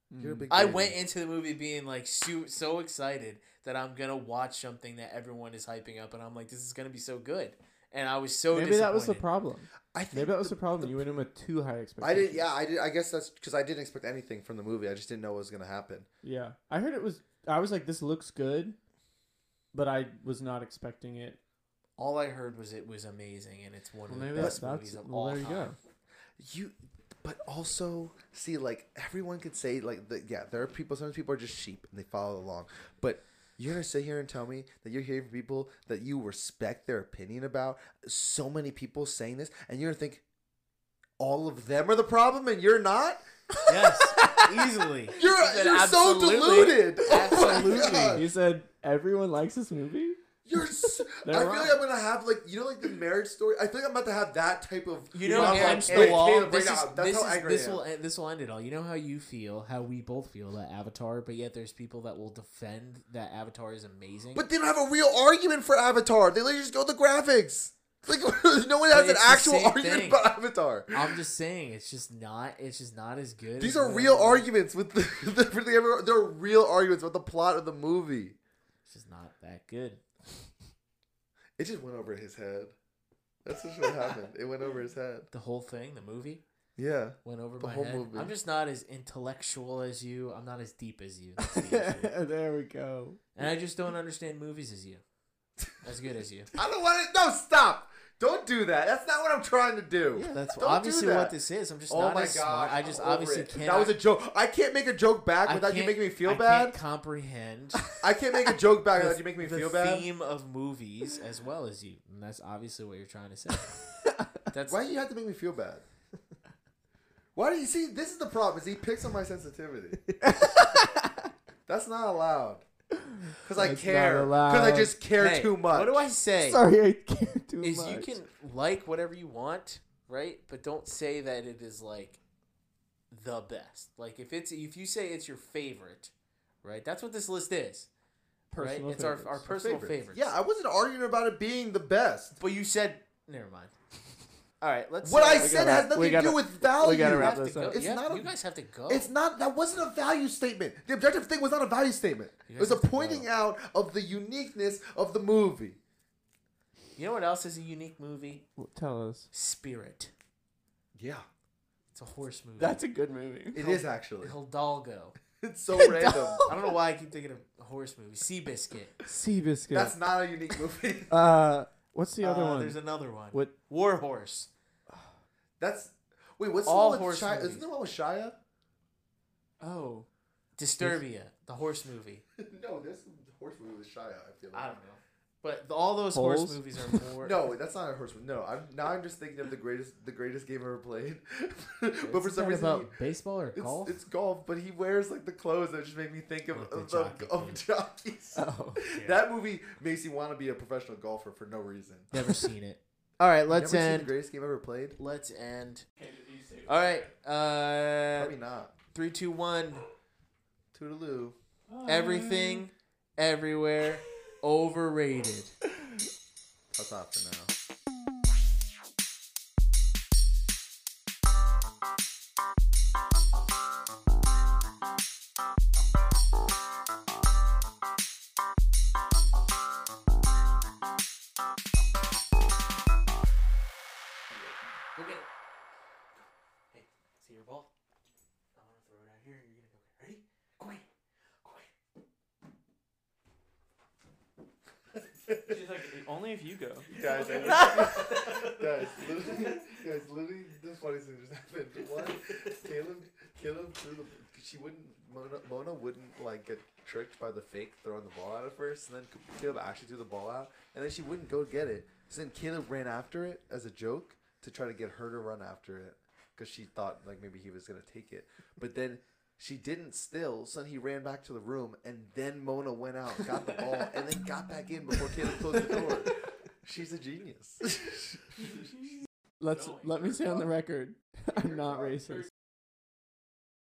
You're a Mm. big. I baby. went into the movie being like so, so excited that I'm gonna watch something that everyone is hyping up, and I'm like, this is gonna be so good, and I was so Maybe that was the problem. I think Maybe that was the- the problem. the- you went in with too high expectations. I did. Yeah, I did. I guess that's because I didn't expect anything from the movie. I just didn't know what was gonna happen. Yeah, I heard it was. I was like, this looks good, but I was not expecting it. All I heard was it was amazing, and it's one Well, of the best that's, movies of well, all there you time. go. You, but also see, like everyone could say, like, the, yeah, there are people. Some people are just sheep and they follow along. But you're gonna sit here and tell me that you're hearing from people that you respect their opinion about. So many people saying this, and you're gonna think all of them are the problem, and you're not. Yes, easily. You're He said you're so deluded. Oh Absolutely. God. You said everyone likes this movie. You're. So, I feel wrong. like I'm gonna have like you know like the marriage story. I feel like I'm about to have that type of. You know, I'm like, wall- Caleb, this right is- now. That's this how is- this I am. will end- this will end it all. You know how you feel, how we both feel about Avatar, but yet there's people that will defend that Avatar is amazing. But they don't have a real argument for Avatar. They literally just go with the graphics. Like no one has an actual argument thing. about Avatar. I'm just saying, it's just not. It's just not as good. These as are real everyone- arguments with the, the, the they're real arguments about the plot of the movie. It's just not that good. It just went over his head. That's just what happened. It went over his head. The whole thing, the movie, Yeah. went over The my whole head. movie. I'm just not as intellectual as you. I'm not as deep as you. That's the issue. there we go. and I just don't understand movies as you, as good as you. I don't want to. No, stop. Don't do that. That's not what I'm trying to do. Yeah, that's Don't do obviously that. what this is. I'm just Oh not my as god! smart. I just obviously can't. That was a joke. I can't make a joke back I without you making me feel I bad. Can't comprehend. I can't make a joke back the- without you making me the feel bad. theme of movies as well as you, and that's obviously what you're trying to say. That's Why do you have to make me feel bad? Why do you see? This is the problem. Is he picks on my sensitivity? That's not allowed. Because I That's care. not Because I just care Hey, too much. What do I say? Sorry, I can't do is much. you can like whatever you want, right? But don't say that it is like the best. Like if it's if you say it's your favorite, right? That's what this list is. Personal right? It's our, favorites. our Our personal favorites. favorites. Yeah, I wasn't arguing about it being the best. But you said never mind. All right, let's. What I we said has nothing to gotta- do with value. we gotta wrap this up. It's yeah, not a- you guys have to go. It's not. That wasn't a value statement. The objective thing was not a value statement. It was a pointing go. out of the uniqueness of the movie. You know what else is a unique movie? Tell us. Spirit. Yeah, It's a horse movie. That's a good movie. it is actually. Hidalgo. It's so random. I don't know why I keep thinking of a horse movie. Seabiscuit. Seabiscuit. That's not a unique movie. uh, what's the other Uh, one? There's another one. What? War Horse. That's wait. What's All the one horse with Shia? movies. Isn't the one with Shia? Oh, Disturbia. The horse movie. no, this horse movie with Shia. I feel Like. I don't know. But the, all those horse movies are more. No, that's not a horse movie. No, I'm now. I'm just thinking of the greatest, the greatest game ever played. but for some that reason, about he- baseball or it's, golf? it's golf. But he wears like the clothes that just make me think of Like the of, jockey of, of jockeys. oh. That movie makes you want to be a professional golfer for no reason. Never seen it. All right, let's Never seen end. the greatest game ever played. Let's end. All right. Uh, Probably not. three, two, one. Toodaloo. Everything, everywhere, overrated. That's not for now. She wouldn't. Mona, Mona wouldn't like get tricked by the fake throwing the ball out at first, and then Caleb actually threw the ball out, and then she wouldn't go get it. So then Caleb ran after it as a joke to try to get her to run after it, because she thought like maybe he was gonna take it, but then. She didn't still, so then he ran back to the room, and then Mona went out, got the ball, and then got back in before Caleb closed the door. She's a genius. Let's let me say on the record, I'm not racist.